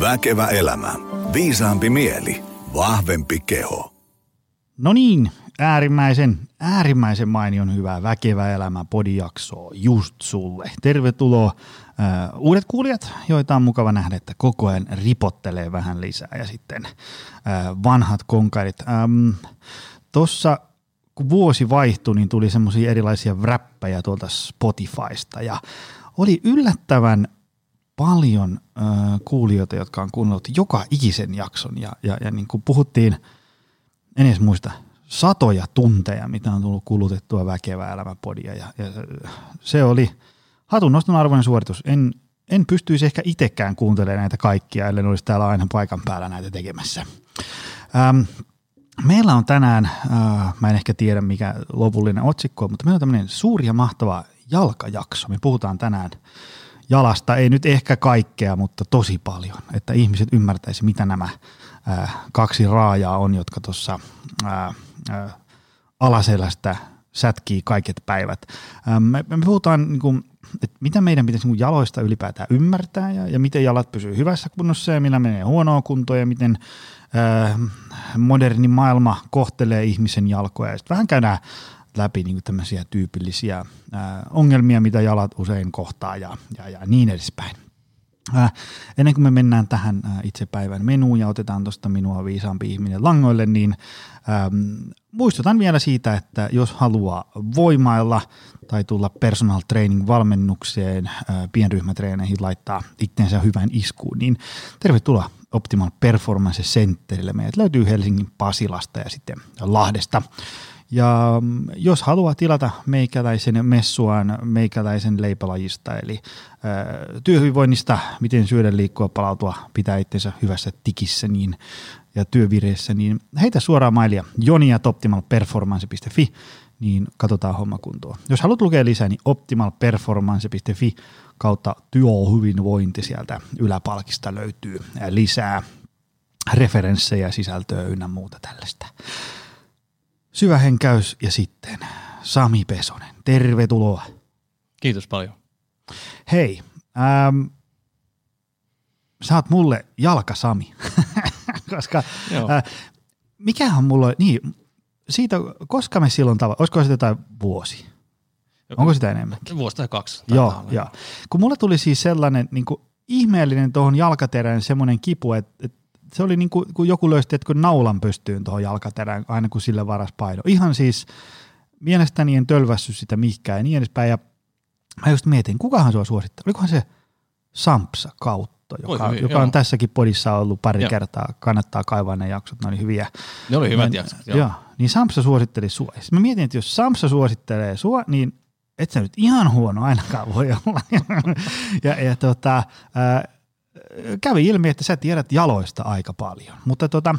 Väkevä elämä. Viisaampi mieli. Vahvempi keho. No niin, äärimmäisen, äärimmäisen mainion hyvää Väkevä elämä podijaksoa just sulle. Tervetuloa uh, uudet kuulijat, joita on mukava nähdä, että koko ajan ripottelee vähän lisää ja sitten uh, vanhat konkarit. Um, Tuossa kun vuosi vaihtui, niin tuli semmoisia erilaisia räppäjä tuolta Spotifysta ja oli yllättävän paljon äh, kuulijoita, jotka on kuunnellut joka ikisen jakson ja, ja, ja niin kuin puhuttiin, en edes muista, satoja tunteja, mitä on tullut kulutettua väkevää elämäpodia ja, ja se oli hatun noston arvoinen suoritus. En, en pystyisi ehkä itsekään kuuntelemaan näitä kaikkia, ellei olisi täällä aina paikan päällä näitä tekemässä. Ähm, meillä on tänään, äh, mä en ehkä tiedä mikä lopullinen otsikko on, mutta meillä on tämmöinen suuri ja mahtava jalkajakso. Me puhutaan tänään jalasta, ei nyt ehkä kaikkea, mutta tosi paljon, että ihmiset ymmärtäisi, mitä nämä ää, kaksi raajaa on, jotka tuossa alaselästä sätkii kaiket päivät. Ää, me, me puhutaan, niin kuin, että mitä meidän pitäisi niin jaloista ylipäätään ymmärtää ja, ja miten jalat pysyy hyvässä kunnossa ja millä menee huonoa kuntoa ja miten ää, moderni maailma kohtelee ihmisen jalkoja. Sitten vähän käydään läpi niin tämmöisiä tyypillisiä ää, ongelmia, mitä jalat usein kohtaa ja, ja, ja niin edespäin. Ää, ennen kuin me mennään tähän ää, itse päivän menuun ja otetaan tuosta minua viisaampi ihminen langoille, niin ää, muistutan vielä siitä, että jos haluaa voimailla tai tulla personal training valmennukseen, ää, pienryhmätreeneihin laittaa itseensä hyvän iskuun, niin tervetuloa Optimal Performance Centerille. Meidät löytyy Helsingin Pasilasta ja sitten Lahdesta. Ja mm, jos haluaa tilata meikäläisen messuaan meikäläisen leipälajista, eli ää, työhyvinvoinnista, miten syödä, liikkua, palautua, pitää itsensä hyvässä tikissä niin, ja työvireessä, niin heitä suoraan mailia joniatoptimalperformance.fi, niin katsotaan homma kuntoon. Jos haluat lukea lisää, niin optimalperformance.fi kautta työhyvinvointi sieltä yläpalkista löytyy lisää referenssejä, sisältöä ynnä muuta tällaista. Syvä henkäys ja sitten Sami Pesonen. Tervetuloa. Kiitos paljon. Hei, ähm, sä oot mulle jalka Sami, koska äh, mikähän mulla, niin siitä, koska me silloin tava, olisiko se jotain vuosi? Onko sitä enemmän? Vuosi tai kaksi. Joo, joo. Kun mulle tuli siis sellainen niin kuin ihmeellinen tuohon jalkaterään semmoinen kipu, että, että se oli niin kuin, kun joku löysi kun naulan pystyyn tuohon jalkaterään, aina kun sille varas paino. Ihan siis mielestäni en tölvässy sitä mihinkään ja niin edespäin. Ja mä just mietin, kukahan sua suosittaa? Olikohan se Sampsa kautta, joka, hyvin, joka on tässäkin podissa ollut pari joo. kertaa. Kannattaa kaivaa ne jaksot, ne oli hyviä. Ne oli hyvät jaksot, joo. joo. Niin Sampsa suositteli sua. Sitten mä mietin, että jos Sampsa suosittelee sua, niin et sä nyt ihan huono ainakaan voi olla. ja, ja tota, äh, kävi ilmi, että sä tiedät jaloista aika paljon. Mutta tota,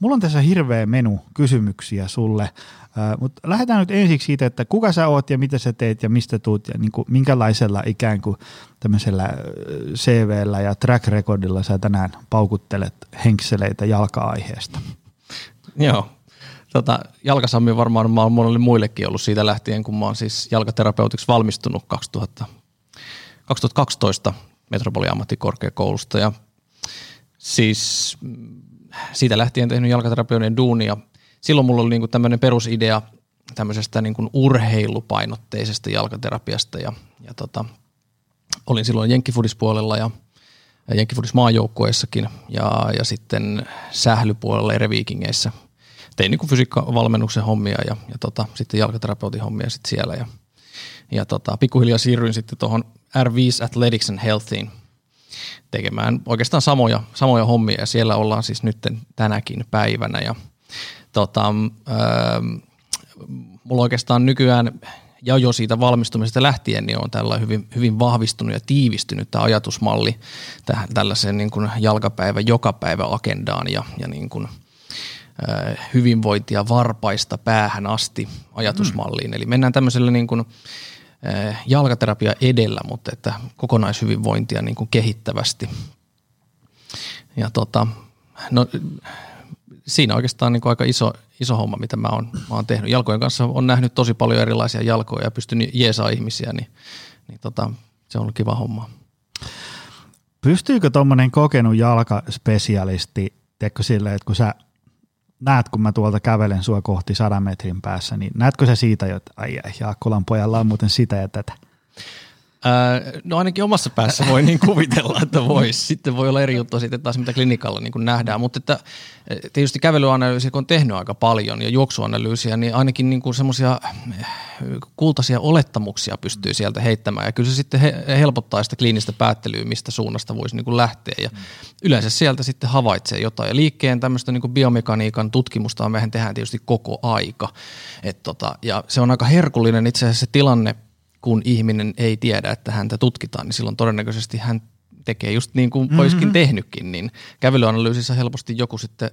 mulla on tässä hirveä menu kysymyksiä sulle, mutta lähdetään nyt ensiksi siitä, että kuka sä oot ja mitä sä teet ja mistä tuut ja niin kuin, minkälaisella ikään kuin tämmöisellä CVllä ja track recordilla sä tänään paukuttelet henkseleitä jalka-aiheesta. Joo, tota, jalkasammi varmaan mä monelle muillekin ollut siitä lähtien, kun mä oon siis jalkaterapeutiksi valmistunut 2000, 2012 Metropoliammattikorkeakoulusta ja siis mm, siitä lähtien tehnyt jalkaterapioiden duunia. Silloin mulla oli niinku tämmöinen perusidea tämmöisestä niinku urheilupainotteisesta jalkaterapiasta ja, ja tota, olin silloin jenkkifudispuolella ja jenkkifudis ja, ja sitten sählypuolella eri viikingeissä. Tein niin fysiikkavalmennuksen hommia ja, ja tota, sitten jalkaterapeutin hommia sitten siellä ja, ja tota, pikkuhiljaa siirryin sitten tuohon R5 Athletics and Healthiin tekemään oikeastaan samoja, samoja hommia ja siellä ollaan siis nyt tänäkin päivänä ja tota, öö, mulla oikeastaan nykyään ja jo siitä valmistumisesta lähtien niin on tällä hyvin, hyvin vahvistunut ja tiivistynyt tämä ajatusmalli tähän tällaiseen niin kuin jalkapäivä, joka päivä agendaan ja, ja niin kuin, ö, hyvinvointia varpaista päähän asti ajatusmalliin. Mm. Eli mennään tämmöisellä niin kuin, jalkaterapia edellä, mutta että kokonaishyvinvointia niin kuin kehittävästi. Ja tota, no, siinä oikeastaan niin kuin aika iso, iso homma, mitä mä oon, mä oon tehnyt. Jalkojen kanssa on nähnyt tosi paljon erilaisia jalkoja ja pystynyt jeesaa ihmisiä, niin, niin tota, se on ollut kiva homma. pystyykö tuommoinen kokenut jalkaspesialisti, tiedätkö silleen, että kun sä näet, kun mä tuolta kävelen sua kohti sadan metrin päässä, niin näetkö sä siitä että ai ai, Jaakkolan pojalla on muuten sitä ja tätä? No ainakin omassa päässä voi niin kuvitella, että voisi. Sitten voi olla eri juttu sitten taas, mitä klinikalla niin kuin nähdään. Mutta että tietysti kävelyanalyysiä, kun on tehnyt aika paljon ja juoksuanalyysiä, niin ainakin niin kuin semmoisia kultaisia olettamuksia pystyy sieltä heittämään. Ja kyllä se sitten helpottaa sitä kliinistä päättelyä, mistä suunnasta voisi niin kuin lähteä. Ja yleensä sieltä sitten havaitsee jotain. Ja liikkeen tämmöistä niin kuin biomekaniikan tutkimusta mehän tehdään tietysti koko aika. Et tota, ja se on aika herkullinen itse asiassa se tilanne, kun ihminen ei tiedä, että häntä tutkitaan, niin silloin todennäköisesti hän tekee just niin kuin mm-hmm. olisikin tehnytkin, niin kävelyanalyysissä helposti joku sitten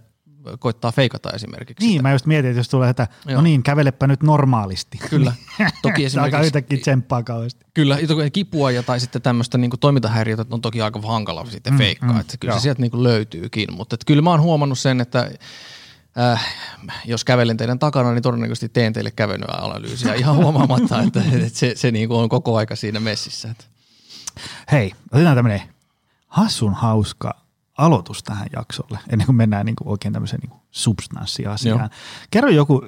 koittaa feikata esimerkiksi. Niin, sitä. mä just mietin, että jos tulee, että no Joo. no niin, kävelepä nyt normaalisti. Kyllä. Toki esimerkiksi... Aika yhtäkkiä tsemppaa kauheasti. Kyllä, kipua ja tai sitten tämmöistä niin toimintahäiriötä on toki aika hankala sitten mm, feikkaa, mm, että kyllä Joo. se sieltä niin kuin löytyykin, mutta että kyllä mä oon huomannut sen, että äh, jos kävelen teidän takana, niin todennäköisesti teen teille kävelyanalyysiä ihan huomaamatta, että, että se, se niin kuin on koko aika siinä messissä. Hei, otetaan tämmöinen hassun hauska aloitus tähän jaksolle, ennen kuin mennään niin kuin oikein tämmöiseen niin kuin substanssiasiaan. Joo. Kerro joku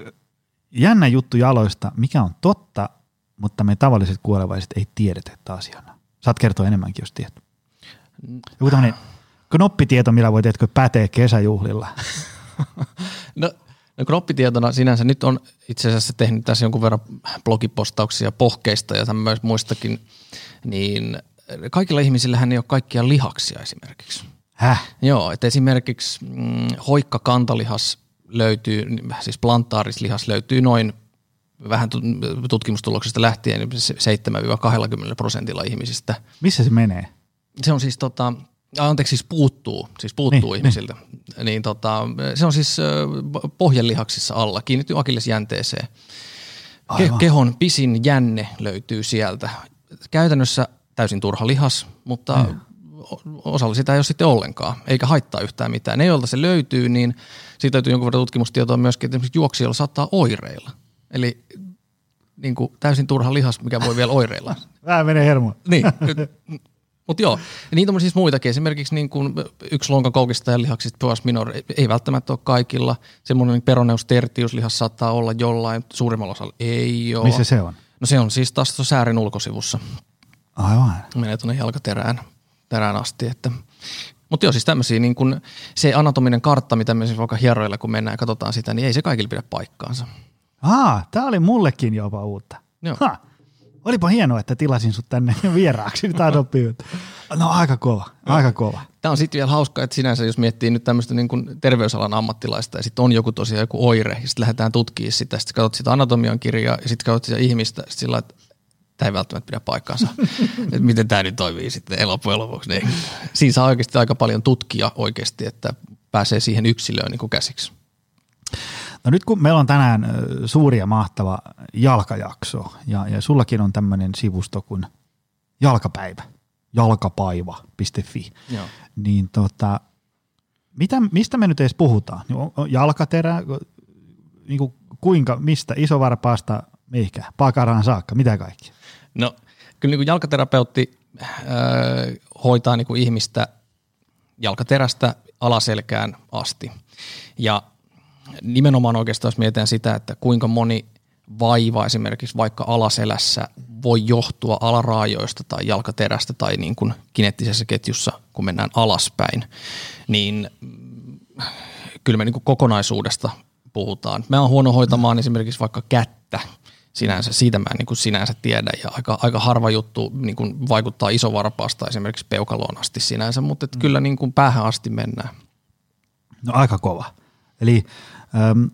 jännä juttu jaloista, mikä on totta, mutta me tavalliset kuolevaiset ei tiedetä että asiana. Saat kertoa enemmänkin, jos tiedät. Joku tämmöinen knoppitieto, millä voi teetkö pätee kesäjuhlilla. no, no knoppitietona sinänsä nyt on itse asiassa tehnyt tässä jonkun verran blogipostauksia pohkeista ja tämmöistä muistakin, niin kaikilla ihmisillähän ei ole kaikkia lihaksia esimerkiksi. Häh? Joo, että esimerkiksi mm, hoikka kantalihas löytyy, siis plantaaриslihas löytyy noin vähän tutkimustuloksesta lähtien 7-20 prosentilla ihmisistä. Missä se menee? Se on siis tota, anteeksi, siis puuttuu, siis puuttuu niin, ihmisiltä. Niin. niin tota, se on siis pohjelihaksissa alla, kiinnittyy akillesjänteeseen. Ke- kehon pisin jänne löytyy sieltä. Käytännössä täysin turha lihas, mutta mm. osalla sitä ei ole sitten ollenkaan, eikä haittaa yhtään mitään. Ne, joilta se löytyy, niin siitä löytyy jonkun verran tutkimustietoa myöskin, että esimerkiksi juoksijoilla saattaa oireilla. Eli niin kuin täysin turha lihas, mikä voi vielä oireilla. Vähän menee hermo. Niin, mutta joo, ja niitä on siis muitakin. Esimerkiksi niin kuin yksi lonkakoukista ja lihaksista psoas minor ei, ei välttämättä ole kaikilla. Semmoinen peroneus tertiuslihas saattaa olla jollain, suurimmalla osalla ei ole. Missä se on? No se on siis taas säärin ulkosivussa. Aivan. Menee tuonne jalkaterään terään asti. Että. Mutta joo, siis tämmöisiä, niin kun se anatominen kartta, mitä me siis vaikka hieroilla kun mennään ja katsotaan sitä, niin ei se kaikille pidä paikkaansa. Aa, tämä oli mullekin jopa uutta. Joo. Ha. Olipa hienoa, että tilasin sut tänne vieraaksi. Nyt oppii. No aika kova, aika kova. Tämä on sitten vielä hauska, että sinänsä jos miettii nyt tämmöistä niin kuin terveysalan ammattilaista ja sitten on joku tosiaan joku oire ja sitten lähdetään tutkimaan sitä, sitten katsot sitä anatomian kirjaa ja sitten katsot sitä ihmistä sit sillä että tämä ei välttämättä pidä paikkaansa. että miten tämä nyt toimii sitten loppujen lopuksi. Niin. Siinä saa oikeasti aika paljon tutkia oikeasti, että pääsee siihen yksilöön niin kuin käsiksi. No nyt kun meillä on tänään suuri ja mahtava jalkajakso ja, ja sullakin on tämmöinen sivusto kuin jalkapäivä, jalkapaiva.fi, Joo. niin tota, mitä, mistä me nyt edes puhutaan? Jalkaterä, niin kuin kuinka, mistä, isovarpaasta, mihinkä, pakaraan saakka, mitä kaikki? No kyllä niin kuin jalkaterapeutti äh, hoitaa niin kuin ihmistä jalkaterästä alaselkään asti. Ja nimenomaan oikeastaan jos mietitään sitä, että kuinka moni vaiva esimerkiksi vaikka alaselässä voi johtua alaraajoista tai jalkaterästä tai niin kuin kineettisessä ketjussa, kun mennään alaspäin, niin kyllä me niin kuin kokonaisuudesta puhutaan. Mä oon huono hoitamaan esimerkiksi vaikka kättä sinänsä, siitä mä en niin kuin sinänsä tiedä ja aika, aika harva juttu niin kuin vaikuttaa isovarpaasta esimerkiksi peukaloon asti sinänsä, mutta et mm. kyllä niin kuin päähän asti mennään. No aika kova. Eli ähm,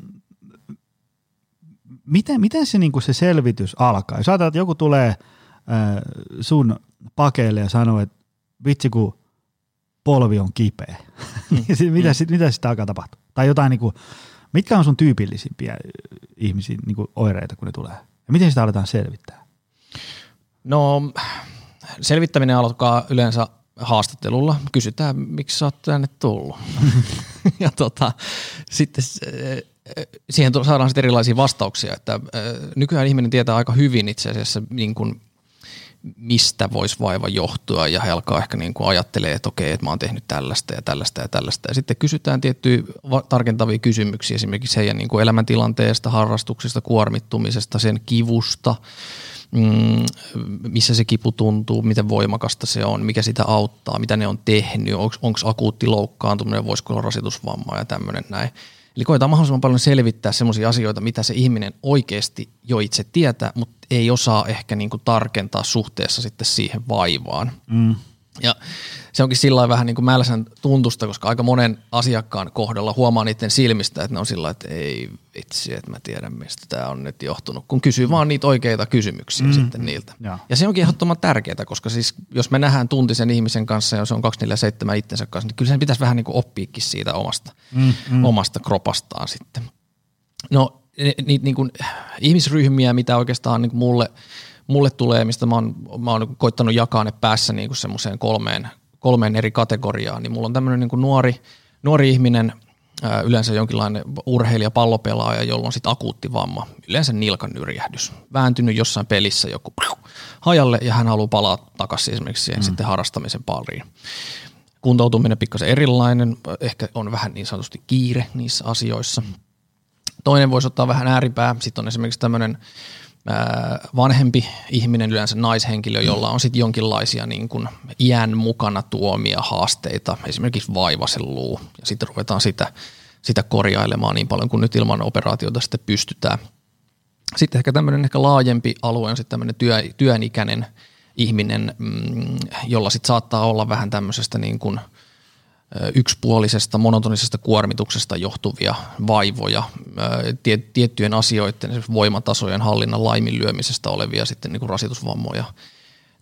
miten, miten se, niin se selvitys alkaa? Jos ajatellaan, että joku tulee äh, sun pakeille ja sanoo, että vitsi kun polvi on kipeä, mm. mitä, mm. mitä sitten alkaa tapahtua? Tai jotain niin kuin, mitkä on sun tyypillisimpiä ihmisiä niin kuin oireita, kun ne tulee? Ja miten sitä aletaan selvittää? No selvittäminen alkaa yleensä haastattelulla. Kysytään, miksi sä oot tänne tullut. ja tota, sitten siihen saadaan sitten erilaisia vastauksia, että nykyään ihminen tietää aika hyvin itse asiassa niin kuin mistä voisi vaiva johtua ja he alkaa ehkä niin kuin ajattelee, että okei, että mä oon tehnyt tällaista ja tällaista ja tällaista. Ja sitten kysytään tiettyjä tarkentavia kysymyksiä esimerkiksi heidän niin kuin elämäntilanteesta, harrastuksista, kuormittumisesta, sen kivusta, mm, missä se kipu tuntuu, miten voimakasta se on, mikä sitä auttaa, mitä ne on tehnyt, onko akuutti loukkaantuminen, voisiko olla rasitusvamma ja tämmöinen näin. Eli koetaan mahdollisimman paljon selvittää sellaisia asioita, mitä se ihminen oikeasti jo itse tietää, mutta ei osaa ehkä niin kuin tarkentaa suhteessa sitten siihen vaivaan. Mm. Ja se onkin sillä vähän niin kuin mälsän tuntusta, koska aika monen asiakkaan kohdalla huomaa niiden silmistä, että ne on sillä että ei vitsi, että mä tiedän mistä tämä on nyt johtunut, kun kysyy vaan niitä oikeita kysymyksiä mm. sitten niiltä. Ja. ja se onkin ehdottoman tärkeää, koska siis jos me nähdään tuntisen ihmisen kanssa ja se on 247 itsensä kanssa, niin kyllä sen pitäisi vähän niin kuin oppiikin siitä omasta, mm, mm. omasta kropastaan sitten. No niitä niin kuin ihmisryhmiä, mitä oikeastaan niin kuin mulle – mulle tulee, mistä mä oon, mä oon koittanut jakaa ne päässä niin kuin semmoiseen kolmeen, kolmeen eri kategoriaan, niin mulla on tämmöinen niin kuin nuori, nuori ihminen, yleensä jonkinlainen urheilija, pallopelaaja, jolla on sitten akuutti vamma, yleensä nilkan nyrjähdys, vääntynyt jossain pelissä joku hajalle ja hän haluaa palata takaisin esimerkiksi siihen mm. sitten harrastamisen pariin. Kuntoutuminen pikkasen erilainen, ehkä on vähän niin sanotusti kiire niissä asioissa. Toinen voisi ottaa vähän ääripää, sitten on esimerkiksi tämmöinen vanhempi ihminen, yleensä naishenkilö, jolla on sitten jonkinlaisia niin kuin iän mukana tuomia haasteita, esimerkiksi vaivaseluu, ja sitten ruvetaan sitä, sitä korjailemaan niin paljon kuin nyt ilman operaatiota sitten pystytään. Sitten ehkä tämmöinen ehkä laajempi alue on sitten tämmöinen työ, työnikäinen ihminen, mm, jolla sitten saattaa olla vähän tämmöisestä niin kuin – yksipuolisesta monotonisesta kuormituksesta johtuvia vaivoja, tiettyjen asioiden, voimatasojen hallinnan laiminlyömisestä olevia sitten niin kuin rasitusvammoja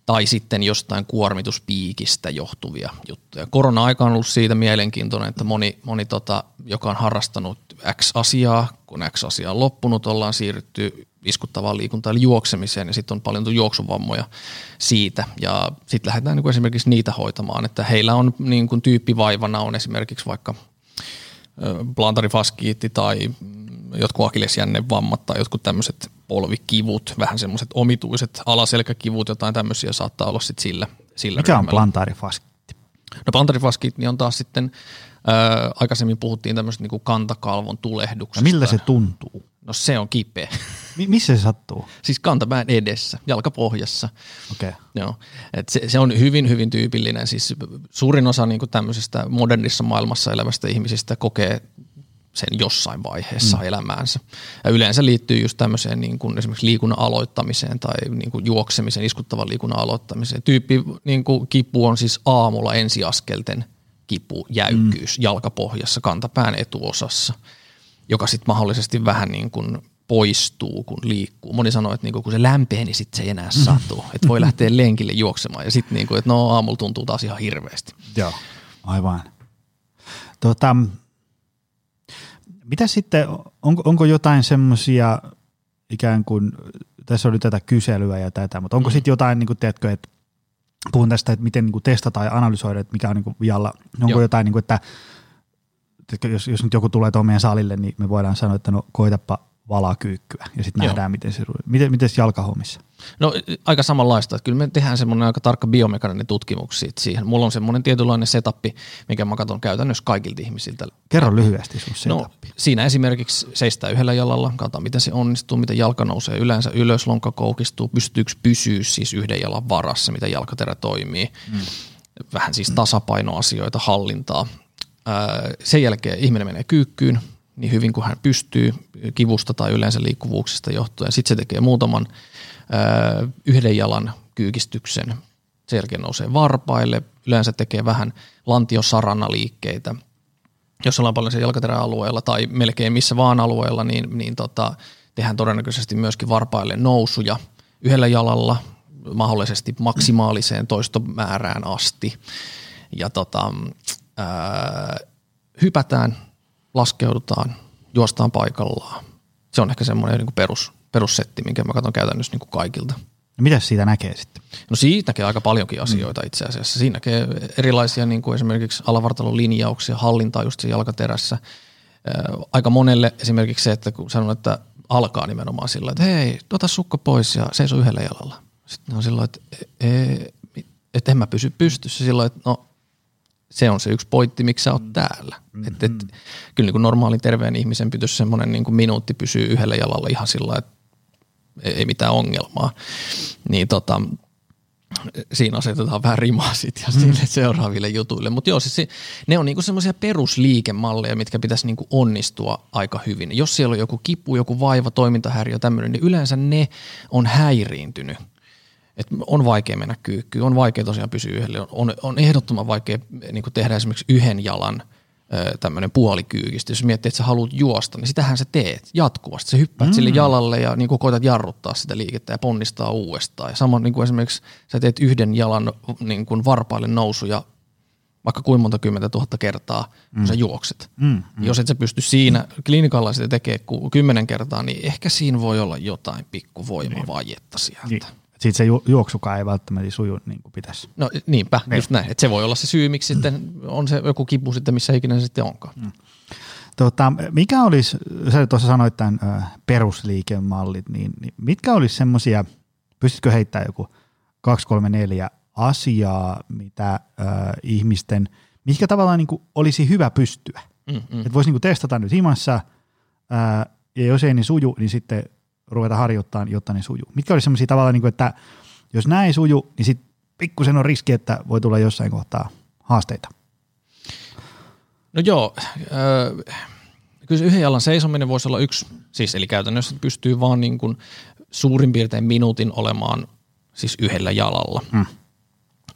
tai sitten jostain kuormituspiikistä johtuvia juttuja. Korona-aika on ollut siitä mielenkiintoinen, että moni, moni tota, joka on harrastanut X asiaa, kun X asia on loppunut, ollaan siirrytty iskuttavaan liikuntaan eli juoksemiseen ja sitten on paljon juoksuvammoja siitä ja sitten lähdetään niin kuin esimerkiksi niitä hoitamaan, että heillä on niin kuin tyyppivaivana on esimerkiksi vaikka plantarifaskiitti tai jotkut akillesjännevammat tai jotkut tämmöiset polvikivut, vähän semmoiset omituiset alaselkäkivut, jotain tämmöisiä saattaa olla sitten sillä, sillä Mikä ryhmällä. on plantarifaskiitti? No plantarifaskiitti on taas sitten, ää, aikaisemmin puhuttiin tämmöisestä niin kantakalvon tulehduksesta. Ja millä se tuntuu? No se on kipeä. Mi- missä se sattuu? Siis kantapään edessä, jalkapohjassa. Okei. Okay. Joo. Et se, se, on hyvin, hyvin tyypillinen. Siis suurin osa niin kuin tämmöisestä modernissa maailmassa elävästä ihmisistä kokee sen jossain vaiheessa mm. elämäänsä. Ja yleensä liittyy just tämmöiseen niin kuin esimerkiksi liikunnan aloittamiseen tai niin kuin juoksemiseen, iskuttavan liikunnan aloittamiseen. Tyyppi niin kuin kipu on siis aamulla ensiaskelten kipu, jäykkyys mm. jalkapohjassa, kantapään etuosassa – joka sitten mahdollisesti vähän niin kuin poistuu, kun liikkuu. Moni sanoo, että niinku, kun se lämpee, niin sitten se ei enää satu. Että voi lähteä lenkille juoksemaan ja sitten niinku, että no aamulla tuntuu taas ihan hirveästi. Joo, aivan. Tota, mitä sitten, onko, onko jotain semmoisia ikään kuin, tässä oli tätä kyselyä ja tätä, mutta onko mm. sitten jotain, niin kuin, tiedätkö, että puhun tästä, että miten niin kuin testata ja analysoida, että mikä on niin kuin vialla, onko Joo. jotain, niin kuin, että jos, jos nyt joku tulee tuohon meidän salille, niin me voidaan sanoa, että no koitapa valakyykkyä ja sitten nähdään, miten se miten, miten jalkahommissa. No aika samanlaista, että kyllä me tehdään semmoinen aika tarkka biomekaninen tutkimus siihen. Mulla on semmoinen tietynlainen setappi, mikä mä katson käytännössä kaikilta ihmisiltä. Kerro lyhyesti sun setappi. No, siinä esimerkiksi seistää yhdellä jalalla, katsotaan miten se onnistuu, miten jalka nousee yleensä ylös, lonkka koukistuu, pystyykö pysyä siis yhden jalan varassa, miten jalkaterä toimii. Mm. Vähän siis tasapainoasioita, hallintaa sen jälkeen ihminen menee kyykkyyn niin hyvin kuin hän pystyy kivusta tai yleensä liikkuvuuksista johtuen. Sitten se tekee muutaman yhden jalan kyykistyksen. Sen jälkeen nousee varpaille, yleensä tekee vähän lantiosarana liikkeitä. Jos ollaan paljon siellä jalkateräalueella tai melkein missä vaan alueella, niin, niin tota, tehdään todennäköisesti myöskin varpaille nousuja yhdellä jalalla mahdollisesti maksimaaliseen toistomäärään asti. Ja tota, ää, hypätään, laskeudutaan, juostaan paikallaan. Se on ehkä semmoinen niin perus, perussetti, minkä mä katson käytännössä niin kuin kaikilta. Ja mitä siitä näkee sitten? No siitä näkee aika paljonkin asioita mm. itse asiassa. Siinä näkee erilaisia niin kuin esimerkiksi alavartalon linjauksia, hallintaa just siinä jalkaterässä. Aika monelle esimerkiksi se, että kun sanon, että alkaa nimenomaan sillä, että hei, tuota sukka pois ja seiso yhdellä jalalla. Sitten on silloin, että e, et en mä pysy pystyssä silloin, että no se on se yksi pointti, miksi sä oot mm. täällä. Mm, et, et. Kyllä niin kuin normaalin terveen ihmisen pitäisi semmoinen niin minuutti pysyä yhdellä jalalla ihan sillä että ei mitään ongelmaa. Niin tota, siinä asetetaan vähän rimaa sitten ja mm. seuraaville jutuille. Mutta joo, siis ne on niinku semmoisia perusliikemalleja, mitkä pitäisi niinku onnistua aika hyvin. Jos siellä on joku kipu, joku vaiva, toimintahäiriö, tämmöinen, niin yleensä ne on häiriintynyt. Et on vaikea mennä kyykkyyn, on vaikea tosiaan pysyä yhdelle, on, on ehdottoman vaikea niin tehdä esimerkiksi yhden jalan – tämmöinen puolikyykistä. Jos miettii, että sä haluat juosta, niin sitähän sä teet jatkuvasti. Sä hyppäät mm. sille jalalle ja niin kuin koetat jarruttaa sitä liikettä ja ponnistaa uudestaan. Ja samoin niin kuin esimerkiksi sä teet yhden jalan niin kuin varpaille nousuja vaikka kuinka monta kymmentä tuhatta kertaa, kun mm. sä juokset. Mm, mm. Jos et sä pysty siinä klinikalla sitä tekemään kymmenen kertaa, niin ehkä siinä voi olla jotain pikkuvoimavajetta sieltä. Niin sitten se ju- juoksukaan ei välttämättä suju niin kuin pitäisi. No niinpä, niin. just näin. Et se voi olla se syy, miksi sitten on se joku kipu sitten, missä ikinä se sitten onkaan. Mm. Tota, mikä olisi, sä tuossa sanoit tämän ö, perusliikemallit, niin, niin mitkä olisi semmoisia, pystytkö heittämään joku 2, 3, 4 asiaa, mitä ö, ihmisten, mikä tavallaan niin kuin olisi hyvä pystyä? Mm, mm. Että voisi niin testata nyt himassa, ö, ja jos ei niin suju, niin sitten ruveta harjoittaa, jotta ne sujuu? Mitkä olisi sellaisia tavalla, niin kuin, että jos näin ei suju, niin sitten pikkusen on riski, että voi tulla jossain kohtaa haasteita? No joo, äh, kyllä se yhden jalan seisominen voisi olla yksi, siis eli käytännössä pystyy vaan niin kuin suurin piirtein minuutin olemaan siis yhdellä jalalla. Mm.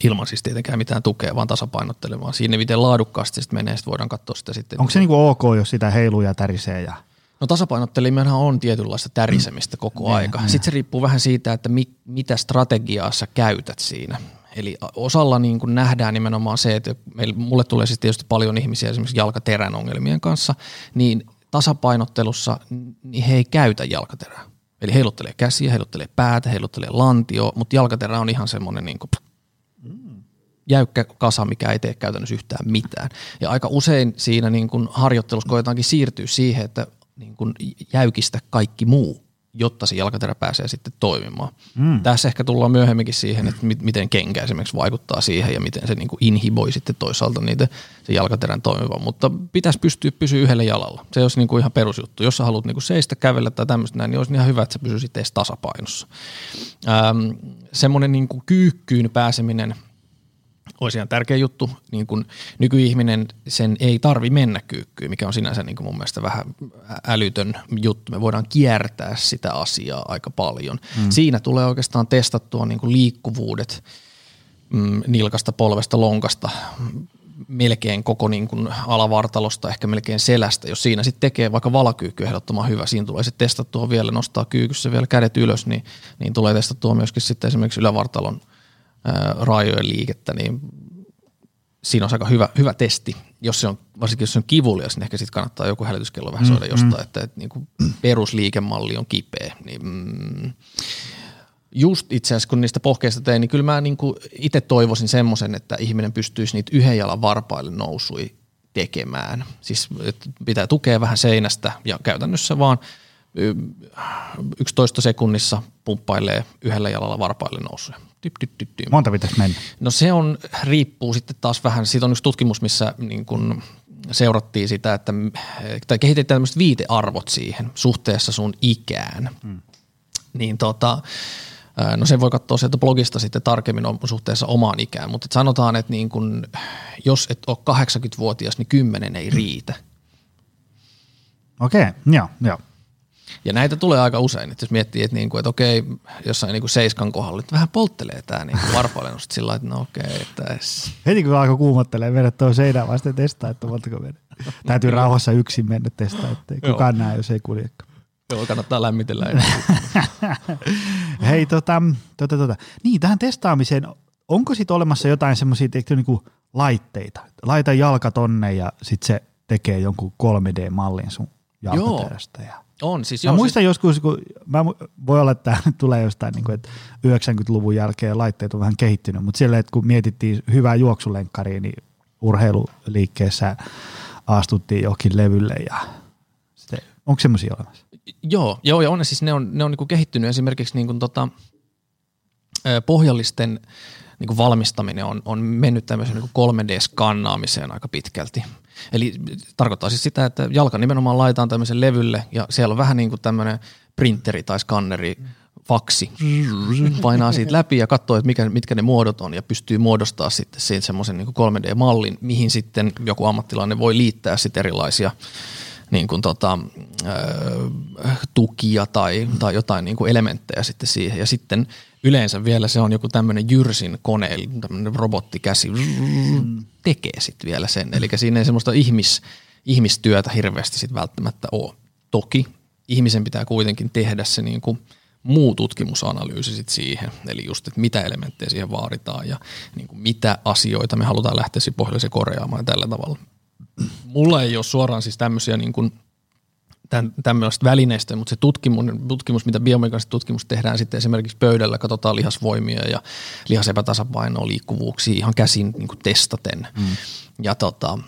Ilman siis tietenkään mitään tukea, vaan tasapainottelemaan. Siinä miten laadukkaasti sitten menee, sitten voidaan katsoa sitä sitten. Onko se niin kuin ok, jos sitä heiluu ja tärisee ja No tasapainottelimenhan on tietynlaista tärisemistä koko mm. aika. Sitten se riippuu vähän siitä, että mit, mitä strategiaa sä käytät siinä. Eli osalla niin kuin nähdään nimenomaan se, että meille, mulle tulee siis tietysti paljon ihmisiä esimerkiksi jalkaterän ongelmien kanssa, niin tasapainottelussa niin he ei käytä jalkaterää. Eli heiluttelee käsiä, heiluttelee päätä, heiluttelee lantio, mutta jalkaterä on ihan semmoinen niin kuin jäykkä kasa, mikä ei tee käytännössä yhtään mitään. Ja aika usein siinä niin kuin harjoittelussa koetaankin siirtyä siihen, että niin kuin jäykistä kaikki muu, jotta se jalkaterä pääsee sitten toimimaan. Mm. Tässä ehkä tullaan myöhemminkin siihen, että miten kenkä esimerkiksi vaikuttaa siihen ja miten se niin kuin inhiboi sitten toisaalta niitä, se jalkaterän toimiva. Mutta pitäisi pystyä pysyä yhdellä jalalla. Se olisi niin kuin ihan perusjuttu. Jos sä haluat niin kuin seistä, kävellä tai tämmöistä näin, niin olisi ihan hyvä, että sä pysyisit edes tasapainossa. Ähm, semmoinen niin kuin kyykkyyn pääseminen – olisi ihan tärkeä juttu. Niin kun nykyihminen, sen ei tarvi mennä kyykkyyn, mikä on sinänsä niin mun mielestä vähän älytön juttu. Me voidaan kiertää sitä asiaa aika paljon. Mm. Siinä tulee oikeastaan testattua niin liikkuvuudet mm, nilkasta, polvesta, lonkasta, melkein koko niin kuin alavartalosta, ehkä melkein selästä. Jos siinä sitten tekee vaikka valakyykky ehdottoman hyvä, siinä tulee sitten testattua vielä, nostaa kyykyssä vielä kädet ylös, niin, niin tulee testattua myöskin sitten esimerkiksi ylävartalon – raajojen liikettä, niin siinä on aika hyvä, hyvä testi. Jos se on, varsinkin jos se on kivulias, niin ehkä sitten kannattaa joku hälytyskello vähän soida mm, jostain, mm. että, että niin kuin perusliikemalli on kipeä. Niin, mm, just itse asiassa kun niistä pohkeista tein, niin kyllä mä niin itse toivoisin semmoisen, että ihminen pystyisi niitä yhden jalan varpaille nousui tekemään. Siis pitää tukea vähän seinästä ja käytännössä vaan – 11 sekunnissa pumppailee yhdellä jalalla varpaille nousuja. Typ, typ, typ, typ. Monta pitäisi mennä? No se on, riippuu sitten taas vähän, siitä on yksi tutkimus, missä niin kun seurattiin sitä, että, tai kehitetään tämmöiset viitearvot siihen suhteessa sun ikään. Hmm. Niin tota, No sen voi katsoa sieltä blogista sitten tarkemmin suhteessa omaan ikään, mutta sanotaan, että niin kun, jos et ole 80-vuotias, niin 10 ei riitä. Okei, okay, joo, joo. Ja näitä tulee aika usein, että jos miettii, että, niinku, että okei, jossain niinku seiskan kohdalla, että vähän polttelee tämä niinku varpalennus, sillä lailla, että no okei. Että Heti kun alkoi kuumottelee, mennä tuon seinään vasta testaa, että montako mennä. Täytyy rauhassa yksin mennä testaa, että kukaan näe, jos ei kuljekaan. Joo, kannattaa lämmitellä. Hei, tota, tota, tota. Niin, tähän testaamiseen, onko sitten olemassa jotain semmoisia niinku laitteita? Laita jalka tonne ja sitten se tekee jonkun 3D-mallin sun jalkaterästä. Ja on, siis Mä joo, muistan siis... joskus, kun mä voi olla, että tämä tulee jostain, niin kuin, että 90-luvun jälkeen laitteet on vähän kehittynyt, mutta siellä, että kun mietittiin hyvää juoksulenkkariin, niin urheiluliikkeessä astuttiin johonkin levylle ja sitten, onko semmoisia olemassa? Joo, joo, ja on ne siis, ne on, ne on niin kehittynyt esimerkiksi niin kuin tota, pohjallisten niin kuin valmistaminen on, on mennyt tämmöisen niin 3D-skannaamiseen aika pitkälti. Eli tarkoittaa siis sitä, että jalka nimenomaan laitetaan tämmöisen levylle ja siellä on vähän niin kuin tämmöinen printeri tai skanneri, faksi, painaa siitä läpi ja katsoo, että mikä, mitkä ne muodot on ja pystyy muodostaa sitten siitä semmoisen niin 3D-mallin, mihin sitten joku ammattilainen voi liittää sitten erilaisia niin kuin tota, äh, tukia tai, tai jotain niin kuin elementtejä sitten siihen. Ja sitten yleensä vielä se on joku tämmöinen jyrsin kone, eli tämmöinen robottikäsi tekee sitten vielä sen. Eli siinä ei semmoista ihmis, ihmistyötä hirveästi sitten välttämättä ole. Toki ihmisen pitää kuitenkin tehdä se niin kuin muu tutkimusanalyysi sit siihen, eli just, että mitä elementtejä siihen vaaditaan ja niin kuin mitä asioita me halutaan lähteä pohjalle korjaamaan ja tällä tavalla. Mulla ei ole suoraan siis tämmöisiä niin kuin tämmöistä välineistä, mutta se tutkimus, tutkimus mitä biomekaniset tutkimus tehdään sitten esimerkiksi pöydällä, katsotaan lihasvoimia ja lihasepätasapainoa, liikkuvuuksia ihan käsin niin kuin testaten. Mm. Ja tota,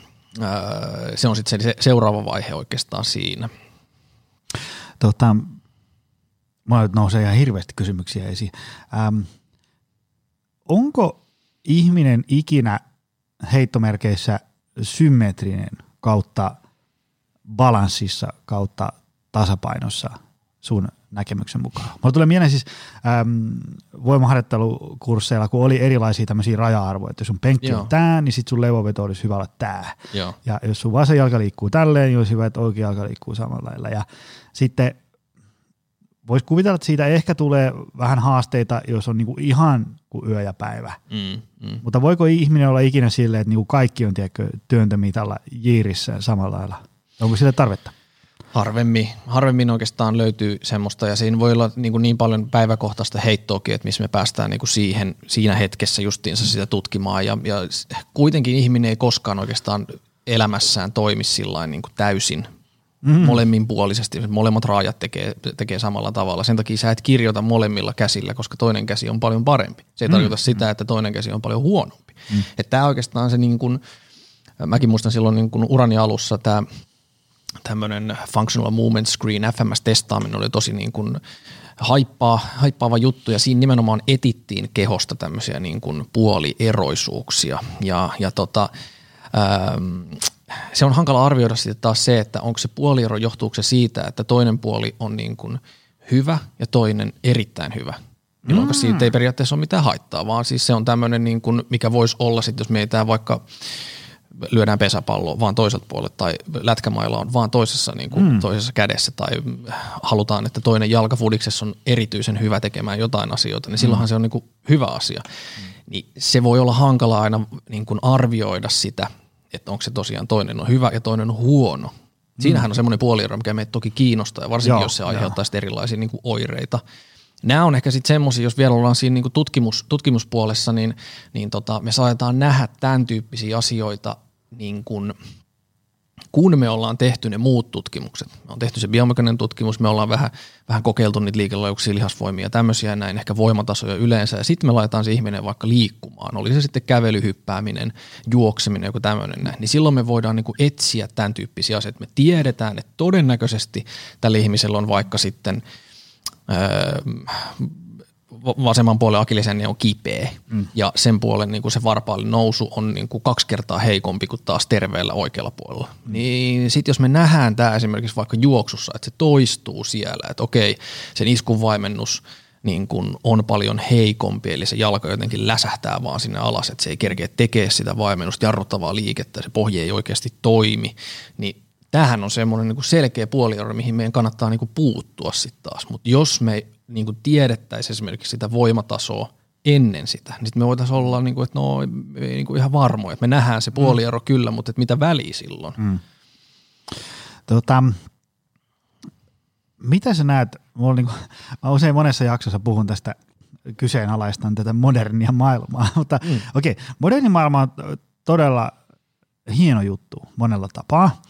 se on sitten se seuraava vaihe oikeastaan siinä. Tota, Mulla nousee ihan hirveästi kysymyksiä esiin. Ähm, onko ihminen ikinä heittomerkeissä symmetrinen kautta balanssissa kautta tasapainossa sun näkemyksen mukaan? Mulla tulee mieleen siis äm, voimaharjoittelukursseilla, kun oli erilaisia tämmöisiä raja-arvoja, että jos sun penkki Joo. on tää, niin sit sun levoveto olisi hyvä olla tää. Joo. Ja jos sun vasen jalka liikkuu tälleen, niin olisi hyvä, että oikea jalka liikkuu samalla lailla. Ja sitten voisi kuvitella, että siitä ehkä tulee vähän haasteita, jos on niinku ihan kuin yö ja päivä. Mm, mm. Mutta voiko ihminen olla ikinä silleen, että niinku kaikki on tiedätkö, työntömitalla jiirissä samalla lailla? Onko sille tarvetta? Harvemmin, harvemmin oikeastaan löytyy semmoista ja siinä voi olla niin, kuin niin paljon päiväkohtaista heittoakin, että missä me päästään niin kuin siihen, siinä hetkessä justiinsa sitä tutkimaan ja, ja kuitenkin ihminen ei koskaan oikeastaan elämässään toimi sillä niin kuin täysin mm. molemminpuolisesti. Molemmat raajat tekee, tekee samalla tavalla. Sen takia sä et kirjoita molemmilla käsillä, koska toinen käsi on paljon parempi. Se ei mm. tarkoita sitä, että toinen käsi on paljon huonompi. Mm. Tämä oikeastaan se niin kuin, mäkin muistan silloin niin kuin urani alussa tämä tämmöinen Functional Movement Screen, FMS-testaaminen oli tosi niin kuin haippaa, haippaava juttu ja siinä nimenomaan etittiin kehosta tämmöisiä niin kuin puolieroisuuksia ja, ja tota, ähm, se on hankala arvioida sitten taas se, että onko se puoliero, johtuuko se siitä, että toinen puoli on niin kuin hyvä ja toinen erittäin hyvä. Jolloin mm. siitä ei periaatteessa ole mitään haittaa, vaan siis se on tämmöinen, niin kuin, mikä voisi olla sitten, jos meitä vaikka lyödään pesäpalloa vaan toiselta puolelta tai lätkämailla on vaan toisessa, niin kuin, mm. toisessa kädessä tai halutaan, että toinen jalkafudiksessa on erityisen hyvä tekemään jotain asioita, niin silloinhan mm. se on niin kuin hyvä asia. Mm. Niin se voi olla hankala aina niin kuin arvioida sitä – että onko se tosiaan toinen on hyvä ja toinen on huono. Siinähän on semmoinen puoliero, mikä meitä toki kiinnostaa, varsinkin Joo, jos se aiheuttaa erilaisia niin kuin oireita. Nämä on ehkä sitten semmoisia, jos vielä ollaan siinä niin kuin tutkimus, tutkimuspuolessa, niin, niin tota, me saadaan nähdä tämän tyyppisiä asioita niin kuin – kun me ollaan tehty ne muut tutkimukset, me on tehty se biomekaninen tutkimus, me ollaan vähän, vähän kokeiltu niitä liikelajuuksia, lihasvoimia ja tämmöisiä näin, ehkä voimatasoja yleensä, ja sitten me laitetaan se ihminen vaikka liikkumaan, oli se sitten kävelyhyppääminen, juokseminen, joku tämmöinen näin, niin silloin me voidaan niin etsiä tämän tyyppisiä asioita, me tiedetään, että todennäköisesti tällä ihmisellä on vaikka sitten öö, vasemman puolen akillisen on kipeä mm. ja sen puolen niin kuin se varpaallinen nousu on niin kuin kaksi kertaa heikompi kuin taas terveellä oikealla puolella. Mm. Niin sitten jos me nähdään tämä esimerkiksi vaikka juoksussa, että se toistuu siellä, että okei, sen iskun vaimennus niin kuin on paljon heikompi, eli se jalka jotenkin läsähtää vaan sinne alas, että se ei kerkeä tekee sitä vaimennusta, jarruttavaa liikettä, se pohje ei oikeasti toimi, niin tämähän on semmoinen niin selkeä puoliero, mihin meidän kannattaa niin puuttua sitten taas. Mutta jos me niin kuin tiedettäisiin esimerkiksi sitä voimatasoa ennen sitä, niin sit me voitaisiin olla, niin kuin, että no niin kuin ihan varmoja, että me nähdään se puoliero mm. kyllä, mutta että mitä väliä silloin. Mm. Tota, mitä sä näet, mulla niin kuin, mä usein monessa jaksossa puhun tästä kyseenalaistan tätä modernia maailmaa, mutta mm. okei, okay, moderni maailma on todella hieno juttu monella tapaa